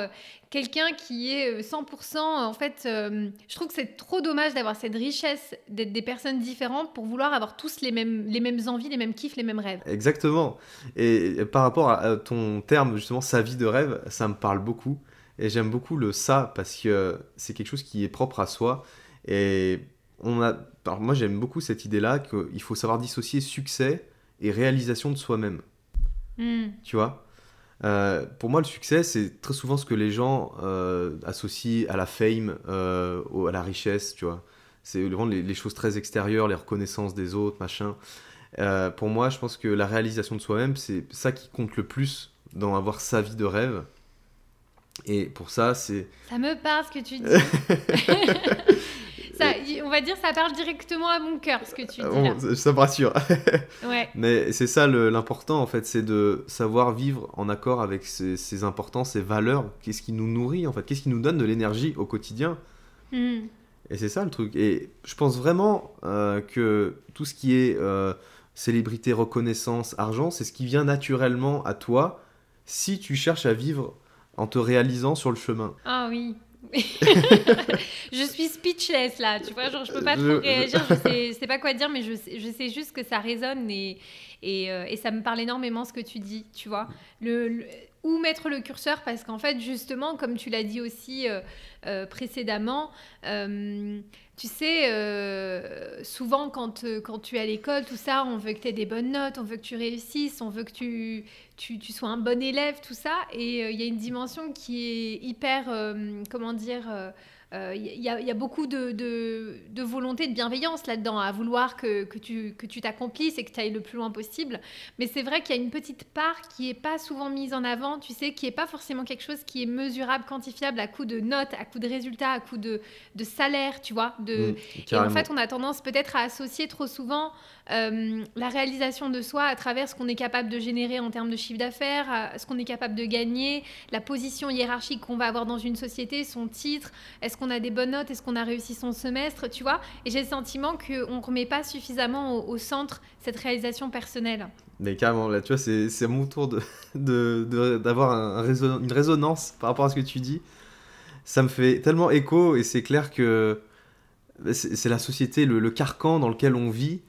quelqu'un qui est 100%. En fait, je trouve que c'est trop dommage d'avoir cette richesse d'être des personnes différentes pour vouloir avoir tous les mêmes les mêmes envies, les mêmes kiffs, les mêmes rêves. Exactement. Et par rapport à ton terme, justement, sa vie de rêve, ça me parle beaucoup. Et j'aime beaucoup le ça parce que c'est quelque chose qui est propre à soi. Et on a, moi j'aime beaucoup cette idée-là qu'il faut savoir dissocier succès et réalisation de soi-même. Hmm. Tu vois? Euh, pour moi, le succès, c'est très souvent ce que les gens euh, associent à la fame, euh, à la richesse, tu vois. C'est vraiment les, choses très extérieures, les reconnaissances des autres, machin. Pour moi, je pense que la réalisation de soi-même, c'est ça qui compte le plus dans avoir sa vie de rêve. Et pour ça, c'est. Ça me parle ce que tu dis. ça, on va dire, ça parle directement à mon cœur ce que tu dis. Là. ça me rassure. ouais. Mais c'est ça l'important en fait, c'est de savoir vivre en accord avec ses, ses importances, ses valeurs. Qu'est-ce qui nous nourrit en fait Qu'est-ce qui nous donne de l'énergie au quotidien hmm. Et c'est ça le truc. Et je pense vraiment euh, que tout ce qui est euh, célébrité, reconnaissance, argent, c'est ce qui vient naturellement à toi si tu cherches à vivre en te réalisant sur le chemin. Ah oui. je suis speechless là, tu vois, genre je peux pas trop réagir, je sais, sais, pas quoi dire, mais je sais, je sais juste que ça résonne et, et, euh, et, ça me parle énormément ce que tu dis, tu vois. le où mettre le curseur parce qu'en fait justement comme tu l'as dit aussi euh, euh, précédemment euh, tu sais souvent quand, tu es à l'école tout ça on veut que tu aies des bonnes notes on veut que tu réussisses on veut que tu, tu, tu sois un bon élève tout ça. Et il y a une dimension qui est hyper comment dire il euh, y, a beaucoup de, de, volonté, de bienveillance là-dedans, à vouloir que, que tu que tu t'accomplisses et que tu ailles le plus loin possible. Mais c'est vrai qu'il y a une petite part qui n'est pas souvent mise en avant, tu sais, qui n'est pas forcément quelque chose qui est mesurable, quantifiable à coup de notes, à coup de résultats, à coup de, de salaire, tu vois. De... Mmh, et en fait, on a tendance peut-être à associer trop souvent euh, la réalisation de soi à travers ce qu'on est capable de générer en termes de chiffre d'affaires, ce qu'on est capable de gagner, la position hiérarchique qu'on va avoir dans une société, son titre, est-ce qu'on a des bonnes notes, est-ce qu'on a réussi son semestre, tu vois Et j'ai le sentiment qu'on ne remet pas suffisamment au, centre cette réalisation personnelle. Mais carrément, là, tu vois, c'est mon tour d'avoir de, de, une résonance par rapport à ce que tu dis. Ça me fait tellement écho et c'est clair que c'est la société, le, le, carcan dans lequel on vit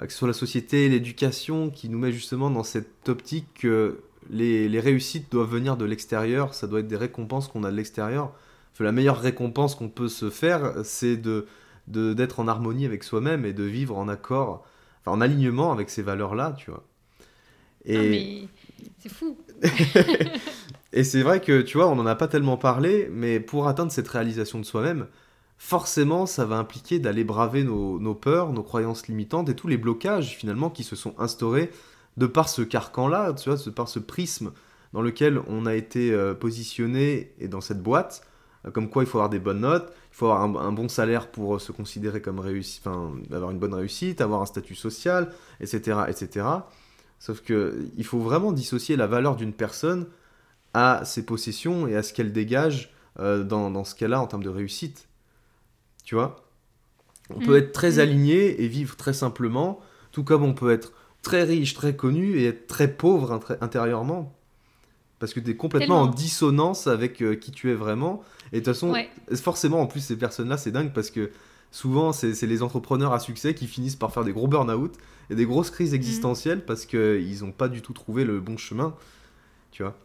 euh, que ce soit la société, l'éducation, qui nous met justement dans cette optique que les, les réussites doivent venir de l'extérieur, ça doit être des récompenses qu'on a de l'extérieur. La meilleure récompense qu'on peut se faire, c'est de d'être en harmonie avec soi-même et de vivre en accord, enfin en alignement avec ces valeurs-là, tu vois. Et... Ah, mais c'est fou. et c'est vrai que, tu vois, on n'en a pas tellement parlé, mais pour atteindre cette réalisation de soi-même, forcément, ça va impliquer d'aller braver nos, peurs, nos croyances limitantes et tous les blocages finalement qui se sont instaurés de par ce carcan-là, tu vois, de par ce prisme dans lequel on a été euh, positionné et dans cette boîte, comme quoi il faut avoir des bonnes notes, il faut avoir un, bon salaire pour euh, se considérer comme réussi, enfin, avoir une bonne réussite, avoir un statut social, etc., etc. Sauf que il faut vraiment dissocier la valeur d'une personne à ses possessions et à ce qu'elle dégage dans, dans, ce qu'elle a en termes de réussite. Tu vois? On peut mm. être très mm. aligné et vivre très simplement, tout comme on peut être très riche, très connu et être très pauvre intérieurement. Parce que tu es complètement en dissonance avec euh, qui tu es vraiment. Et de toute façon, forcément, en plus, ces personnes-là, c'est dingue parce que souvent, c'est les entrepreneurs à succès qui finissent par faire des gros burn-out et des grosses crises mm. existentielles parce qu'ils n'ont pas du tout trouvé le bon chemin. Tu vois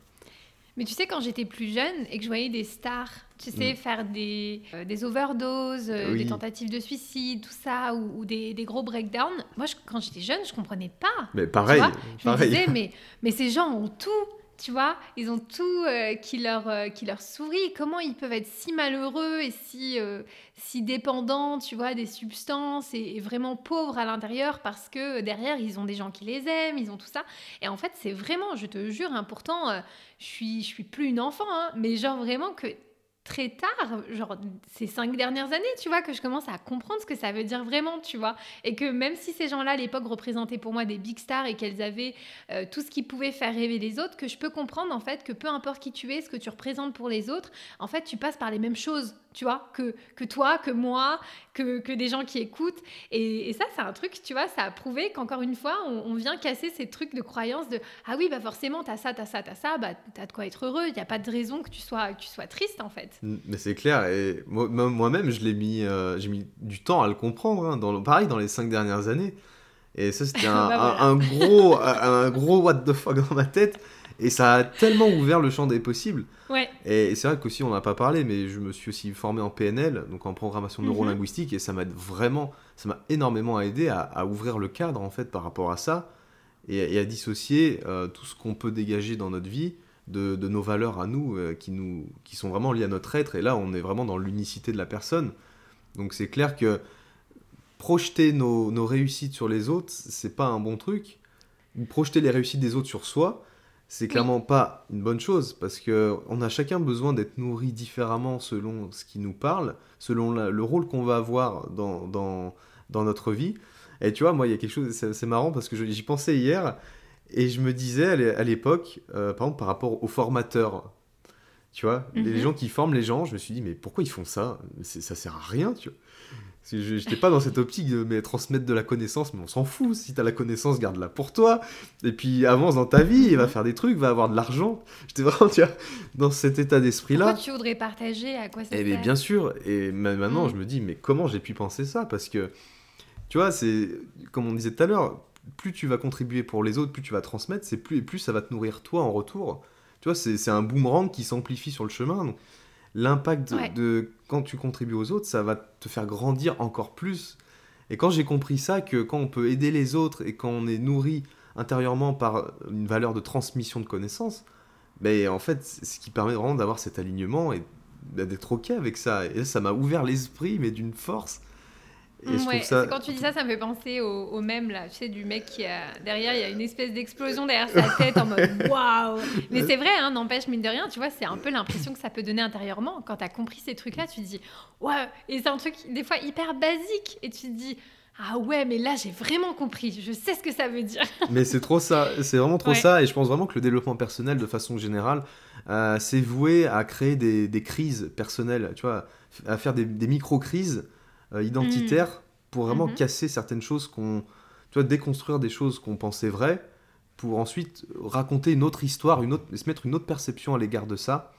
mais tu sais, quand j'étais plus jeune et que je voyais des stars, tu sais, mm. faire des, euh, des overdoses, euh, des tentatives de suicide, tout ça, ou, des, des, gros breakdowns, moi, quand j'étais jeune, je comprenais pas. Mais pareil. je me disais, mais, mais ces gens ont tout tu vois, ils ont tout euh, qui, leur, euh, qui leur sourit. Comment ils peuvent être si malheureux et si, euh, si dépendants, tu vois, des substances et, vraiment pauvres à l'intérieur parce que derrière, ils ont des gens qui les aiment, ils ont tout ça. Et en fait, c'est vraiment, je te jure, hein, pourtant, je suis, je suis plus une enfant, hein, mais genre vraiment que très tard, genre ces cinq dernières années, tu vois, que je commence à comprendre ce que ça veut dire vraiment, tu vois. Et que même si ces gens-là, à l'époque, représentaient pour moi des big stars et qu'elles avaient euh, tout ce qui pouvait faire rêver les autres, que je peux comprendre, en fait, que peu importe qui tu es, ce que tu représentes pour les autres, en fait, tu passes par les mêmes choses, tu vois, que, que toi, que moi, que, que des gens qui écoutent. Et, ça, c'est un truc, tu vois, ça a prouvé qu'encore une fois, on, vient casser ces trucs de croyance de « Ah oui, bah forcément, t'as ça, t'as ça, t'as ça, bah t'as de quoi être heureux, il n'y a pas de raison que tu sois, que tu sois triste, en fait. » Mais c'est clair, et moi-même, je l'ai mis, euh, j'ai mis du temps à le comprendre, hein, dans, pareil dans les cinq dernières années. Et ça, c'était bah un, gros, un gros what the fuck dans ma tête. Et ça a tellement ouvert le champ des possibles. Ouais. Et c'est vrai qu'aussi, on n'a pas parlé, mais je me suis aussi formé en PNL, donc en programmation mhm. neurolinguistique, et ça m'a vraiment, ça m'a énormément aidé à, ouvrir le cadre, en fait, par rapport à ça, et, à dissocier euh, tout ce qu'on peut dégager dans notre vie de, nos valeurs à nous, euh, qui nous, qui sont vraiment liées à notre être. Et là, on est vraiment dans l'unicité de la personne. Donc c'est clair que projeter nos, nos réussites sur les autres, c'est pas un bon truc. Ou projeter les réussites des autres sur soi, c'est clairement pas une bonne chose parce que on a chacun besoin d'être nourri différemment selon ce qui nous parle, selon le rôle qu'on va avoir dans, dans, dans, notre vie. Et tu vois, moi, il y a quelque chose, c'est marrant parce que j'y pensais hier et je me disais à l'époque, euh, par exemple, par rapport aux formateurs, tu vois, les mhm. gens qui forment les gens, je me suis dit, mais pourquoi ils font ça? Ça sert à rien, tu vois. Je n'étais pas dans cette optique de mais, transmettre de la connaissance, mais on s'en fout. Si tu as la connaissance, garde-la pour toi. Et puis avance dans ta vie, et va faire des trucs, va avoir de l'argent. J'étais vraiment tu vois, dans cet état d'esprit-là. Pourquoi tu voudrais partager À quoi ça eh bien, bien sûr. Et maintenant, mm. je me dis, mais comment j'ai pu penser ça? Parce que, tu vois, c'est comme on disait tout à l'heure, plus tu vas contribuer pour les autres, plus tu vas transmettre, c'est plus et plus ça va te nourrir toi en retour. Tu vois, c'est un boomerang qui s'amplifie sur le chemin. Donc, l'impact de, quand tu contribues aux autres, ça va te faire grandir encore plus. Et quand j'ai compris ça, que quand on peut aider les autres et quand on est nourri intérieurement par une valeur de transmission de connaissances, ben en fait, ce qui permet vraiment d'avoir cet alignement et d'être ok avec ça. Et ça m'a ouvert l'esprit, mais d'une force. Ça... Quand tu dis ça, ça me fait penser au, même, là, tu sais, du mec qui a derrière, il y a une espèce d'explosion derrière sa tête en mode waouh! Mais c'est vrai, hein, n'empêche, mine de rien, tu vois, c'est un peu l'impression que ça peut donner intérieurement. Quand tu as compris ces trucs-là, tu te dis ouais, et c'est un truc des fois hyper basique, et tu te dis ah ouais, mais là j'ai vraiment compris, je sais ce que ça veut dire. mais c'est trop ça, c'est vraiment trop ça, et je pense vraiment que le développement personnel, de façon générale, euh, c'est voué à créer des, des, crises personnelles, tu vois, à faire des, des micro-crises euh, identitaire mm. pour vraiment mm-hmm. casser certaines choses qu'on. Tu vois, déconstruire des choses qu'on pensait vraies pour ensuite raconter une autre histoire, une autre, se mettre une autre perception à l'égard de ça.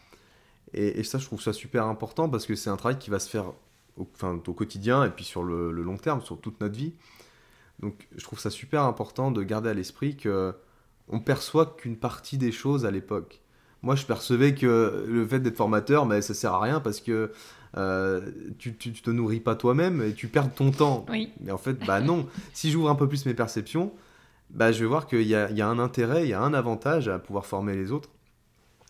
Et, ça, je trouve ça super important parce que c'est un travail qui va se faire au, enfin, au quotidien et puis sur le, long terme, sur toute notre vie. Donc, je trouve ça super important de garder à l'esprit que on perçoit qu'une partie des choses à l'époque. Moi, je percevais que le fait d'être formateur, mais ça sert à rien parce que euh, tu, tu, te nourris pas toi-même et tu perds ton temps. Mais en fait, bah non. si j'ouvre un peu plus mes perceptions, bah, je vais voir qu'il y, y a, un intérêt, il y a un avantage à pouvoir former les autres.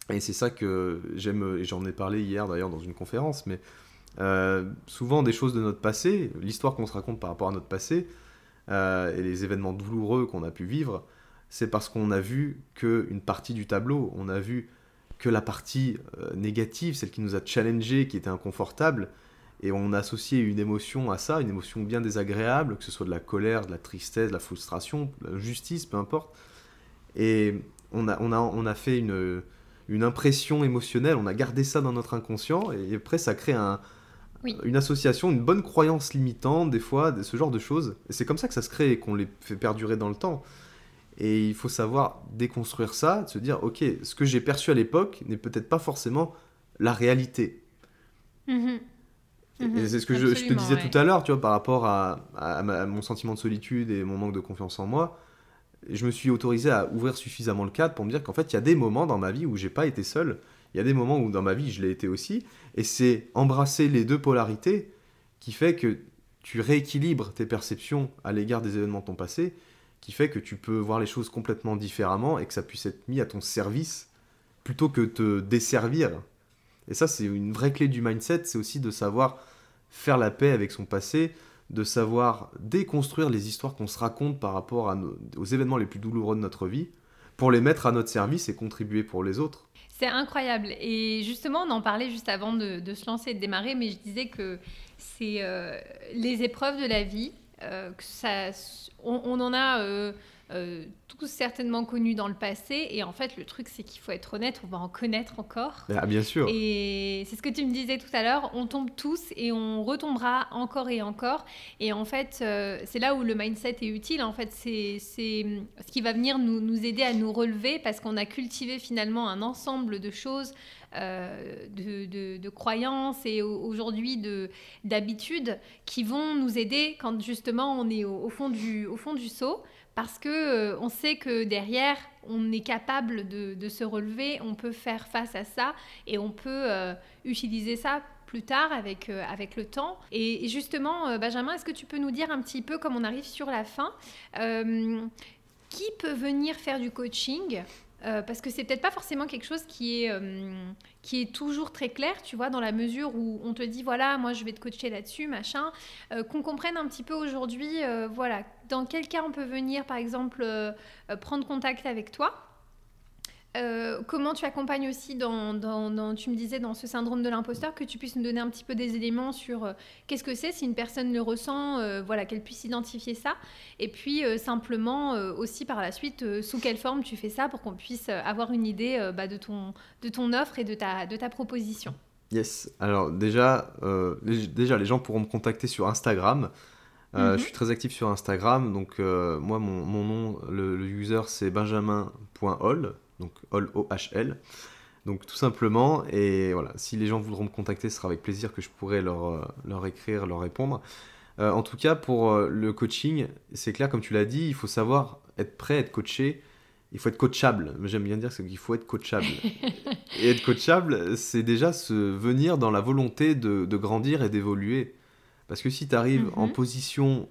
Et c'est ça que j'aime, et j'en ai parlé hier d'ailleurs dans une conférence, mais euh, souvent des choses de notre passé, l'histoire qu'on se raconte par rapport à notre passé, euh, et les événements douloureux qu'on a pu vivre, c'est parce qu'on a vu qu'une partie du tableau, on a vu que la partie euh, négative, celle qui nous a challengé, qui était inconfortable, et on a associé une émotion à ça, une émotion bien désagréable, que ce soit de la colère, de la tristesse, de la frustration, de la justice, peu importe. Et on a, on a, on a fait une, une impression émotionnelle, on a gardé ça dans notre inconscient, et après ça crée un, une association, une bonne croyance limitante, des fois, ce genre de choses. Et c'est comme ça que ça se crée et qu'on les fait perdurer dans le temps. Et il faut savoir déconstruire ça, se dire, ok, ce que j'ai perçu à l'époque n'est peut-être pas forcément la réalité. Mm-hmm. Mm-hmm. c'est ce que je, te disais tout à l'heure, tu vois, par rapport à, mon sentiment de solitude et mon manque de confiance en moi. Je me suis autorisé à ouvrir suffisamment le cadre pour me dire qu'en fait, il y a des moments dans ma vie où j'ai pas été seul. Il y a des moments où dans ma vie, je l'ai été aussi. Et c'est embrasser les deux polarités qui fait que tu rééquilibres tes perceptions à l'égard des événements de ton passé qui fait que tu peux voir les choses complètement différemment et que ça puisse être mis à ton service plutôt que te desservir. Et ça, c'est une vraie clé du mindset, c'est aussi de savoir faire la paix avec son passé, de savoir déconstruire les histoires qu'on se raconte par rapport aux événements les plus douloureux de notre vie, pour les mettre à notre service et contribuer pour les autres. C'est incroyable. Et justement, on en parlait juste avant de, se lancer et de démarrer, mais je disais que c'est euh, les épreuves de la vie, euh, que ça, on, en a euh, euh, tous certainement connus dans le passé. Et en fait, le truc, c'est qu'il faut être honnête, on va en connaître encore. Ah, bien sûr. Et c'est ce que tu me disais tout à l'heure, on tombe tous et on retombera encore et encore. Et en fait, c'est là où le mindset est utile. En fait, c'est ce qui va venir nous, nous aider à nous relever parce qu'on a cultivé finalement un ensemble de choses euh, de, croyances et aujourd'hui d'habitudes qui vont nous aider quand justement on est au, fond, du, au fond du parce que euh, on sait que derrière on est capable de, se relever, on peut faire face à ça et on peut euh, utiliser ça plus tard avec, avec le temps. Et, justement, Benjamin, est-ce que tu peux nous dire un petit peu, comme on arrive sur la fin, qui peut venir faire du coaching euh, parce que c'est peut-être pas forcément quelque chose qui est, euh, qui est toujours très clair, tu vois, dans la mesure où on te dit, voilà, moi je vais te coacher là-dessus, machin, euh, qu'on comprenne un petit peu aujourd'hui, voilà, dans quel cas on peut venir, par exemple, prendre contact avec toi euh, comment tu accompagnes aussi dans, tu me disais, dans ce syndrome de l'imposteur, que tu puisses nous donner un petit peu des éléments sur euh, qu'est-ce que c'est, si une personne le ressent, euh, voilà, qu'elle puisse identifier ça. Et puis simplement aussi par la suite, sous quelle forme tu fais ça pour qu'on puisse avoir une idée bah, de, ton, de ton offre et de ta, de ta proposition. Yes. Alors déjà, déjà, les gens pourront me contacter sur Instagram. Je suis très actif sur Instagram, donc moi, mon, nom, le, le user, c'est benjamin.hall donc OHL. Donc tout simplement, et voilà, si les gens voudront me contacter, ce sera avec plaisir que je pourrai leur, euh, leur écrire, leur répondre. Euh, en tout cas, pour euh, le coaching, c'est clair, comme tu l'as dit, il faut savoir être prêt, être coaché. Il faut être coachable. J'aime bien dire qu'il faut être coachable. et être coachable, c'est déjà se venir dans la volonté de, de grandir et d'évoluer. Parce que si tu arrives en mhm. position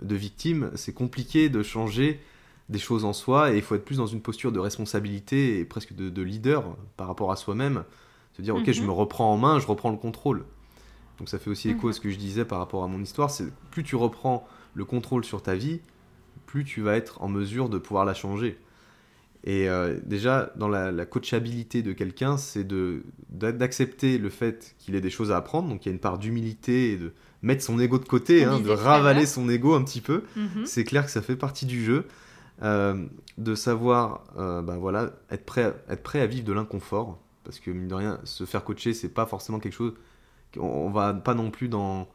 de victime, c'est compliqué de changer des choses en soi et il faut être plus dans une posture de responsabilité et presque de, leader par rapport à soi-même. Se dire, ok, je mhm. me reprends en main, je reprends le contrôle. Donc ça fait aussi écho à mhm. ce que je disais par rapport à mon histoire, c'est plus tu reprends le contrôle sur ta vie, plus tu vas être en mesure de pouvoir la changer. Et euh, déjà, dans la, coachabilité de quelqu'un, c'est d'accepter le fait qu'il ait des choses à apprendre. Donc il y a une part d'humilité et de mettre son ego de côté, hein, de ravaler son ego un petit peu. Mhm. C'est clair que ça fait partie du jeu. Euh, de savoir euh, bah voilà, être, prêt, être prêt à vivre de l'inconfort. Parce que, mine de rien, se faire coacher, c'est pas forcément quelque chose. On, va pas non plus dans,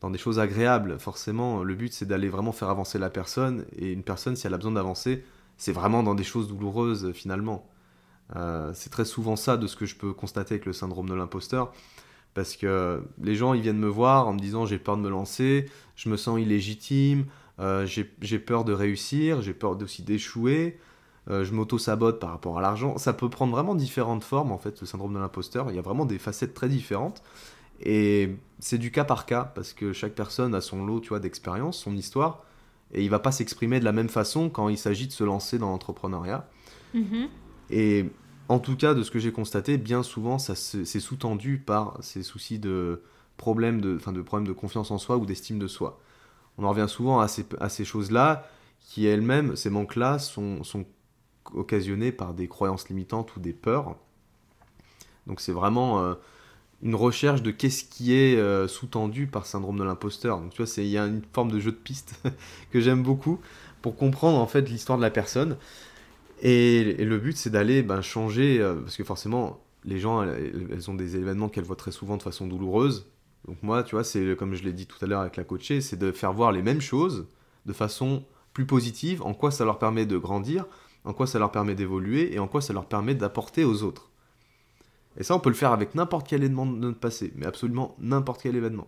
dans des choses agréables. Forcément, le but, c'est d'aller vraiment faire avancer la personne. Et une personne, si elle a besoin d'avancer, c'est vraiment dans des choses douloureuses, finalement. Euh, c'est très souvent ça de ce que je peux constater avec le syndrome de l'imposteur. Parce que les gens, ils viennent me voir en me disant j'ai peur de me lancer, je me sens illégitime, euh, j'ai peur de réussir, j'ai peur aussi d'échouer, euh, je m'auto-sabote par rapport à l'argent. Ça peut prendre vraiment différentes formes, en fait, le syndrome de l'imposteur. Il y a vraiment des facettes très différentes. Et c'est du cas par cas, parce que chaque personne a son lot, tu vois, d'expérience, son histoire, et il va pas s'exprimer de la même façon quand il s'agit de se lancer dans l'entrepreneuriat. Mm-hmm. Et en tout cas, de ce que j'ai constaté, bien souvent, ça c'est sous-tendu par ces soucis de problèmes de, de problèmes de confiance en soi ou d'estime de soi on en revient souvent à ces, choses-là, qui elles-mêmes, ces manques-là, sont, occasionnés par des croyances limitantes ou des peurs. Donc c'est vraiment euh, une recherche de qu'est-ce qui est euh, sous-tendu par syndrome de l'imposteur. Donc tu vois, il y a une forme de jeu de piste que j'aime beaucoup pour comprendre en fait l'histoire de la personne. Et, le but c'est d'aller ben, changer, euh, parce que forcément les gens, elles ont des événements qu'elles voient très souvent de façon douloureuse, donc moi, tu vois, c'est comme je l'ai dit tout à l'heure avec la coachée, c'est de faire voir les mêmes choses de façon plus positive, en quoi ça leur permet de grandir, en quoi ça leur permet d'évoluer et en quoi ça leur permet d'apporter aux autres. Et ça, on peut le faire avec n'importe quel événement de notre passé, mais absolument n'importe quel événement.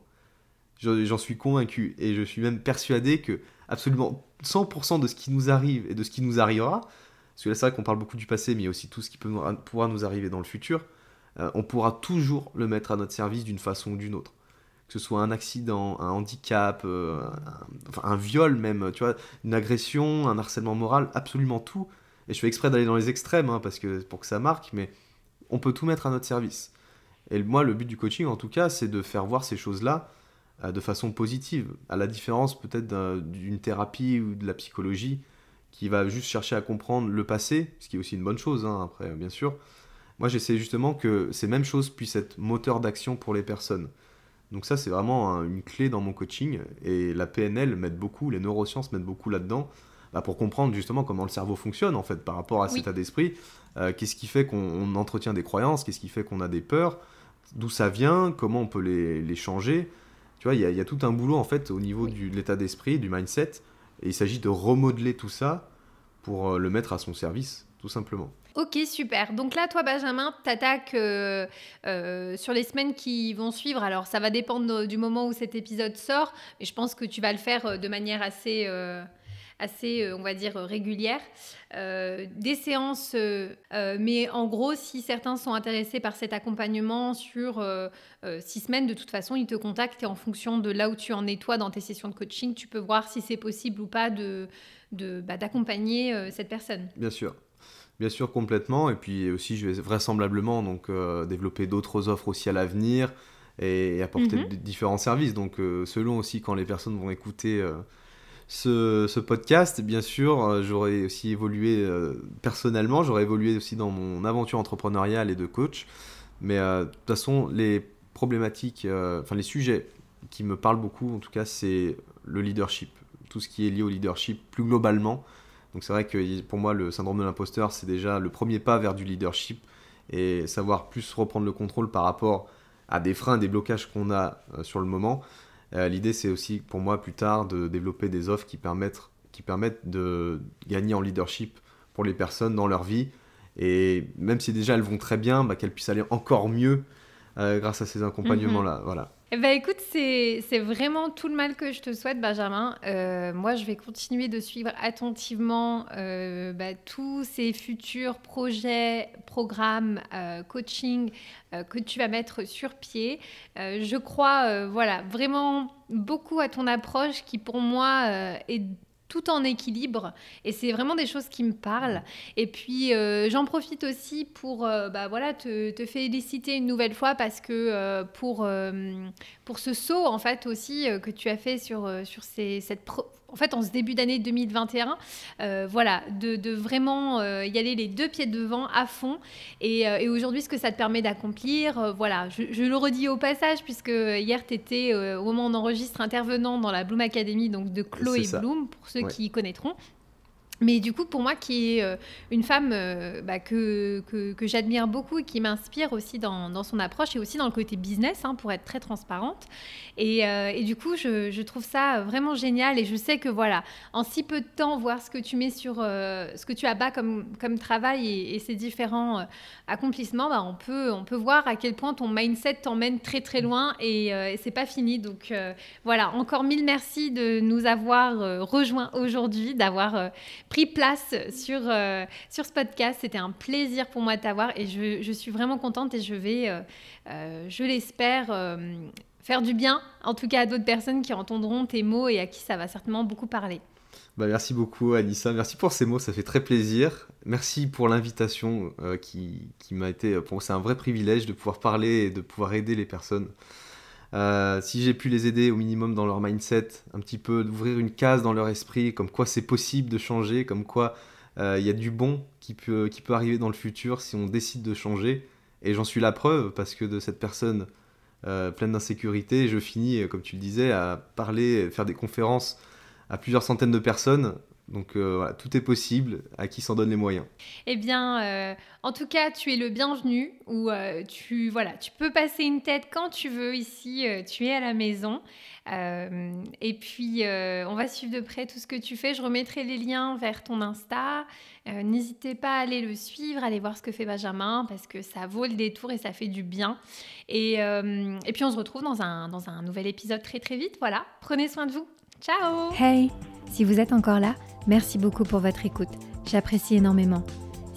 J'en suis convaincu et je suis même persuadé que absolument 100% de ce qui nous arrive et de ce qui nous arrivera, parce que là c'est vrai qu'on parle beaucoup du passé, mais aussi tout ce qui peut pouvoir nous arriver dans le futur, euh, on pourra toujours le mettre à notre service d'une façon ou d'une autre que ce soit un accident, un handicap, euh, un, viol même, tu vois, une agression, un harcèlement moral, absolument tout. Et je fais exprès d'aller dans les extrêmes hein, parce que, pour que ça marque, mais on peut tout mettre à notre service. Et moi, le but du coaching, en tout cas, c'est de faire voir ces choses-là euh, de façon positive, à la différence peut-être d'une thérapie ou de la psychologie qui va juste chercher à comprendre le passé, ce qui est aussi une bonne chose, hein, après, bien sûr. Moi, j'essaie justement que ces mêmes choses puissent être moteur d'action pour les personnes. Donc ça, c'est vraiment une clé dans mon coaching. Et la PNL m'aide beaucoup, les neurosciences m'aident beaucoup là-dedans, bah, pour comprendre justement comment le cerveau fonctionne, en fait, par rapport à cet état d'esprit. Euh, qu'est-ce qui fait qu'on entretient des croyances Qu'est-ce qui fait qu'on a des peurs D'où ça vient Comment on peut les, changer Tu vois, il y, a tout un boulot, en fait, au niveau de l'état d'esprit, du mindset. Et il s'agit de remodeler tout ça pour euh, le mettre à son service, tout simplement. Ok, super. Donc là, toi, Benjamin, t'attaques euh, euh, sur les semaines qui vont suivre. Alors, ça va dépendre du moment où cet épisode sort, mais je pense que tu vas le faire euh, de manière assez, assez on va dire, régulière. des séances, mais en gros, si certains sont intéressés par cet accompagnement sur six semaines, de toute façon, ils te contactent et en fonction de là où tu en es, toi, dans tes sessions de coaching, tu peux voir si c'est possible ou pas de, bah, d'accompagner cette personne. Bien sûr. Bien sûr, complètement. Et puis aussi, je vais vraisemblablement donc, euh, développer d'autres offres aussi à l'avenir et, apporter mhm. différents services. Donc, euh, selon aussi quand les personnes vont écouter euh, ce, podcast, bien sûr, j'aurai aussi évolué personnellement, j'aurai évolué aussi dans mon aventure entrepreneuriale et de coach. Mais de toute façon, les problématiques, enfin les sujets qui me parlent beaucoup, en tout cas, c'est le leadership. Tout ce qui est lié au leadership plus globalement. Donc c'est vrai que pour moi, le syndrome de l'imposteur, c'est déjà le premier pas vers du leadership et savoir plus reprendre le contrôle par rapport à des freins, des blocages qu'on a euh, sur le moment. Euh, l'idée, c'est aussi pour moi plus tard de développer des offres qui permettent, qui permettent de gagner en leadership pour les personnes dans leur vie. Et même si déjà elles vont très bien, bah, qu'elles puissent aller encore mieux euh, grâce à ces accompagnements-là. Mhm. Voilà. Eh ben, écoute, c'est vraiment tout le mal que je te souhaite, Benjamin. Euh, moi, je vais continuer de suivre attentivement euh, bah, tous ces futurs projets, programmes, euh, coaching que tu vas mettre sur pied. je crois, voilà, vraiment beaucoup à ton approche qui, pour moi, est tout en équilibre. Et c'est vraiment des choses qui me parlent. Et puis, euh, j'en profite aussi pour euh, bah, voilà, te, féliciter une nouvelle fois parce que euh, pour, pour ce saut, en fait, aussi, que tu as fait sur, sur ces, cette en fait, en ce début d'année 2021, euh, voilà, de, vraiment euh, y aller les deux pieds devant à fond. Et, euh, aujourd'hui, ce que ça te permet d'accomplir, voilà, je, le redis au passage, puisque hier, tu étais, au moment où on enregistre, intervenant dans la Bloom Academy donc de Chloé Bloom, pour ceux qui connaîtront. Mais du coup, pour moi, qui est euh, une femme euh, bah, que, que, j'admire beaucoup et qui m'inspire aussi dans, dans, son approche et aussi dans le côté business, hein, pour être très transparente. Et, euh, et du coup, je, trouve ça vraiment génial. Et je sais que voilà, en si peu de temps, voir ce que tu mets sur ce que tu bas comme, comme travail et, ces différents accomplissements, bah, on, peut, on peut voir à quel point ton mindset t'emmène très très loin et, et c'est pas fini. Donc voilà, encore mille merci de nous avoir rejoints aujourd'hui, d'avoir pris place sur, euh, sur ce podcast. C'était un plaisir pour moi de t'avoir et je, je, suis vraiment contente et je vais, euh, euh, je l'espère, faire du bien, en tout cas à d'autres personnes qui entendront tes mots et à qui ça va certainement beaucoup parler. Bah, merci beaucoup Anissa, merci pour ces mots, ça fait très plaisir. Merci pour l'invitation qui, qui m'a été, pour c'est un vrai privilège de pouvoir parler et de pouvoir aider les personnes. Euh, si j'ai pu les aider au minimum dans leur mindset, un petit peu d'ouvrir une case dans leur esprit, comme quoi c'est possible de changer, comme quoi euh, il y a du bon qui peut, qui peut arriver dans le futur si on décide de changer. Et j'en suis la preuve parce que de cette personne euh, pleine d'insécurité, je finis, comme tu le disais, à parler, faire des conférences à plusieurs centaines de personnes donc euh, tout est possible à qui s'en donne les moyens. Eh bien, euh, en tout cas, tu es le bienvenu. Ou euh, tu voilà, tu peux passer une tête quand tu veux ici. tu es à la maison. et puis, on va suivre de près tout ce que tu fais. Je remettrai les liens vers ton Insta. N'hésitez pas à aller le suivre, aller voir ce que fait Benjamin parce que ça vaut le détour et ça fait du bien. Et, et puis, on se retrouve dans un, dans un nouvel épisode très très vite. Voilà, prenez soin de vous. Ciao Hey Si vous êtes encore là, merci beaucoup pour votre écoute. J'apprécie énormément.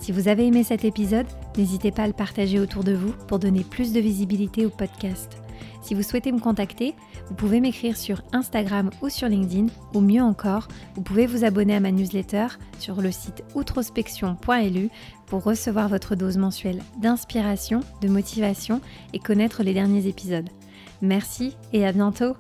Si vous avez aimé cet épisode, n'hésitez pas à le partager autour de vous pour donner plus de visibilité au podcast. Si vous souhaitez me contacter, vous pouvez m'écrire sur Instagram ou sur LinkedIn, ou mieux encore, vous pouvez vous abonner à ma newsletter sur le site outrospection.lu pour recevoir votre dose mensuelle d'inspiration, de motivation et connaître les derniers épisodes. Merci et à bientôt